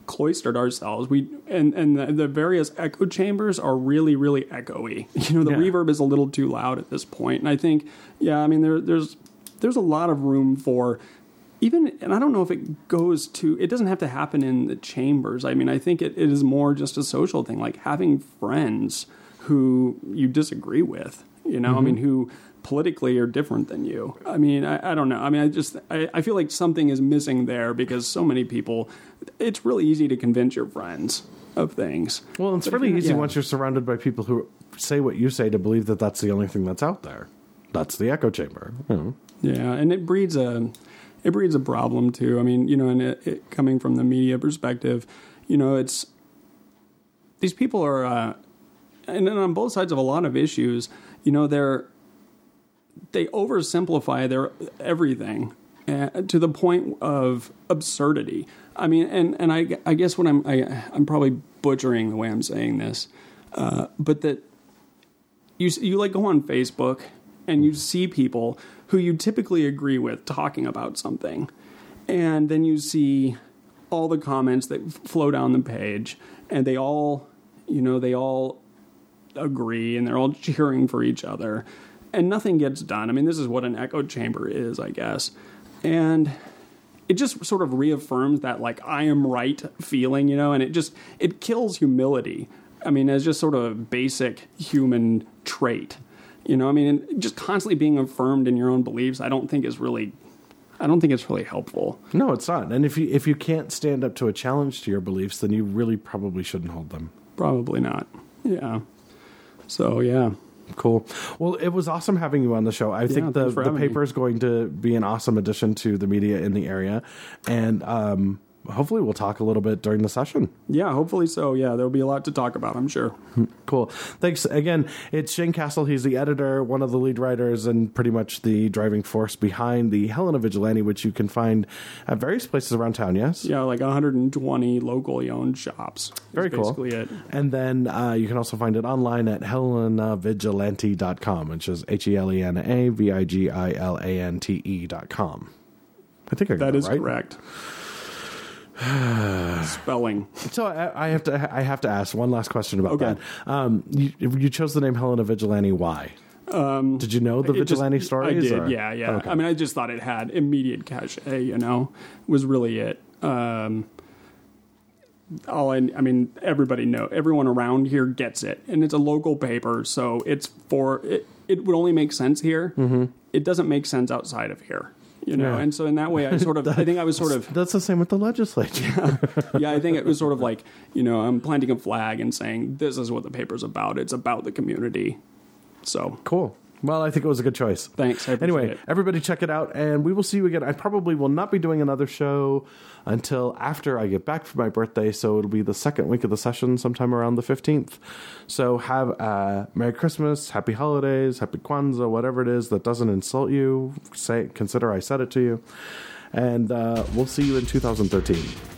cloistered ourselves. We and and the, the various echo chambers are really really echoey. You know, the Yeah. reverb is a little too loud at this point, and I think, yeah, I mean, there there's there's a lot of room for even and i don't know if it goes to it doesn't have to happen in the chambers i mean i think it, it is more just a social thing like having friends who you disagree with you know i mm-hmm. mean who politically are different than you i mean i, I don't know i mean i just I, I feel like something is missing there because so many people it's really easy to convince your friends of things Well, it's But really easy yeah. once you're surrounded by people who say what you say to believe that that's the only thing that's out there. That's the echo chamber. you know. Yeah, and it breeds a it breeds a problem too. I mean, you know, and it, it coming from the media perspective, you know, it's these people are, uh, and then on both sides of a lot of issues, you know, they're they oversimplify their everything uh, to the point of absurdity. I mean, and and I I guess what I'm I, I'm probably butchering the way I'm saying this, uh, but that you you like go on Facebook and you see people who you typically agree with talking about something, and then you see all the comments that flow down the page, and they all, you know, they all agree and they're all cheering for each other, and nothing gets done. I mean, this is what an echo chamber is, I guess, and it just sort of reaffirms that like I am right feeling, you know, and it just it kills humility. I mean, as just sort of a basic human trait, you know. I mean, just constantly being affirmed in your own beliefs, I don't think is really, I don't think it's really helpful. No, it's not. And if you if you can't stand up to a challenge to your beliefs, then you really probably shouldn't hold them. Probably not. Yeah. So yeah, Cool. Well, it was awesome having you on the show. I think the, the having me. paper is going to be an awesome addition to the media in the area. And um, hopefully we'll talk a little bit during the session. yeah. Hopefully so. Yeah, there'll be a lot to talk about. I'm sure. Cool. Thanks again. It's Shane Castle. He's the editor, one of the lead writers, and pretty much the driving force behind the Helena Vigilante, which you can find at various places around town. Yes. Yeah, like 120 locally owned shops. Very cool. Basically it. And then uh, you can also find it online at helenavigilante.com, which is H E L E N A V I G I L A N T E.com. I think I got That is right. correct. Spelling. So I, I have to I have to ask one last question about Okay. that. Um, you, you chose the name Helena Vigilante. Why? Um, did you know the just- vigilante stories? I did, or- yeah, yeah. Okay. I mean, I just thought it had immediate cachet. You know, was really it. Um, all I, I mean, everybody know, everyone around here gets it, and it's a local paper, so it's for it. It would only make sense here. Mm-hmm. It doesn't make sense outside of here. You know, Yeah. and so in that way, I sort of, I think I was sort of, That's the same with the legislature. yeah, yeah, I think it was sort of like, you know, I'm planting a flag and saying this is what the paper's about. It's about the community. So cool. Well, I think it was a good choice. thanks. Anyway, it. everybody check it out, and we will see you again. I probably will not be doing another show until after I get back for my birthday, so it'll be the second week of the session, sometime around the 15th. So have a Merry Christmas, Happy Holidays, Happy Kwanzaa, whatever it is that doesn't insult you. Say, consider I said it to you. And uh, we'll see you in 2013.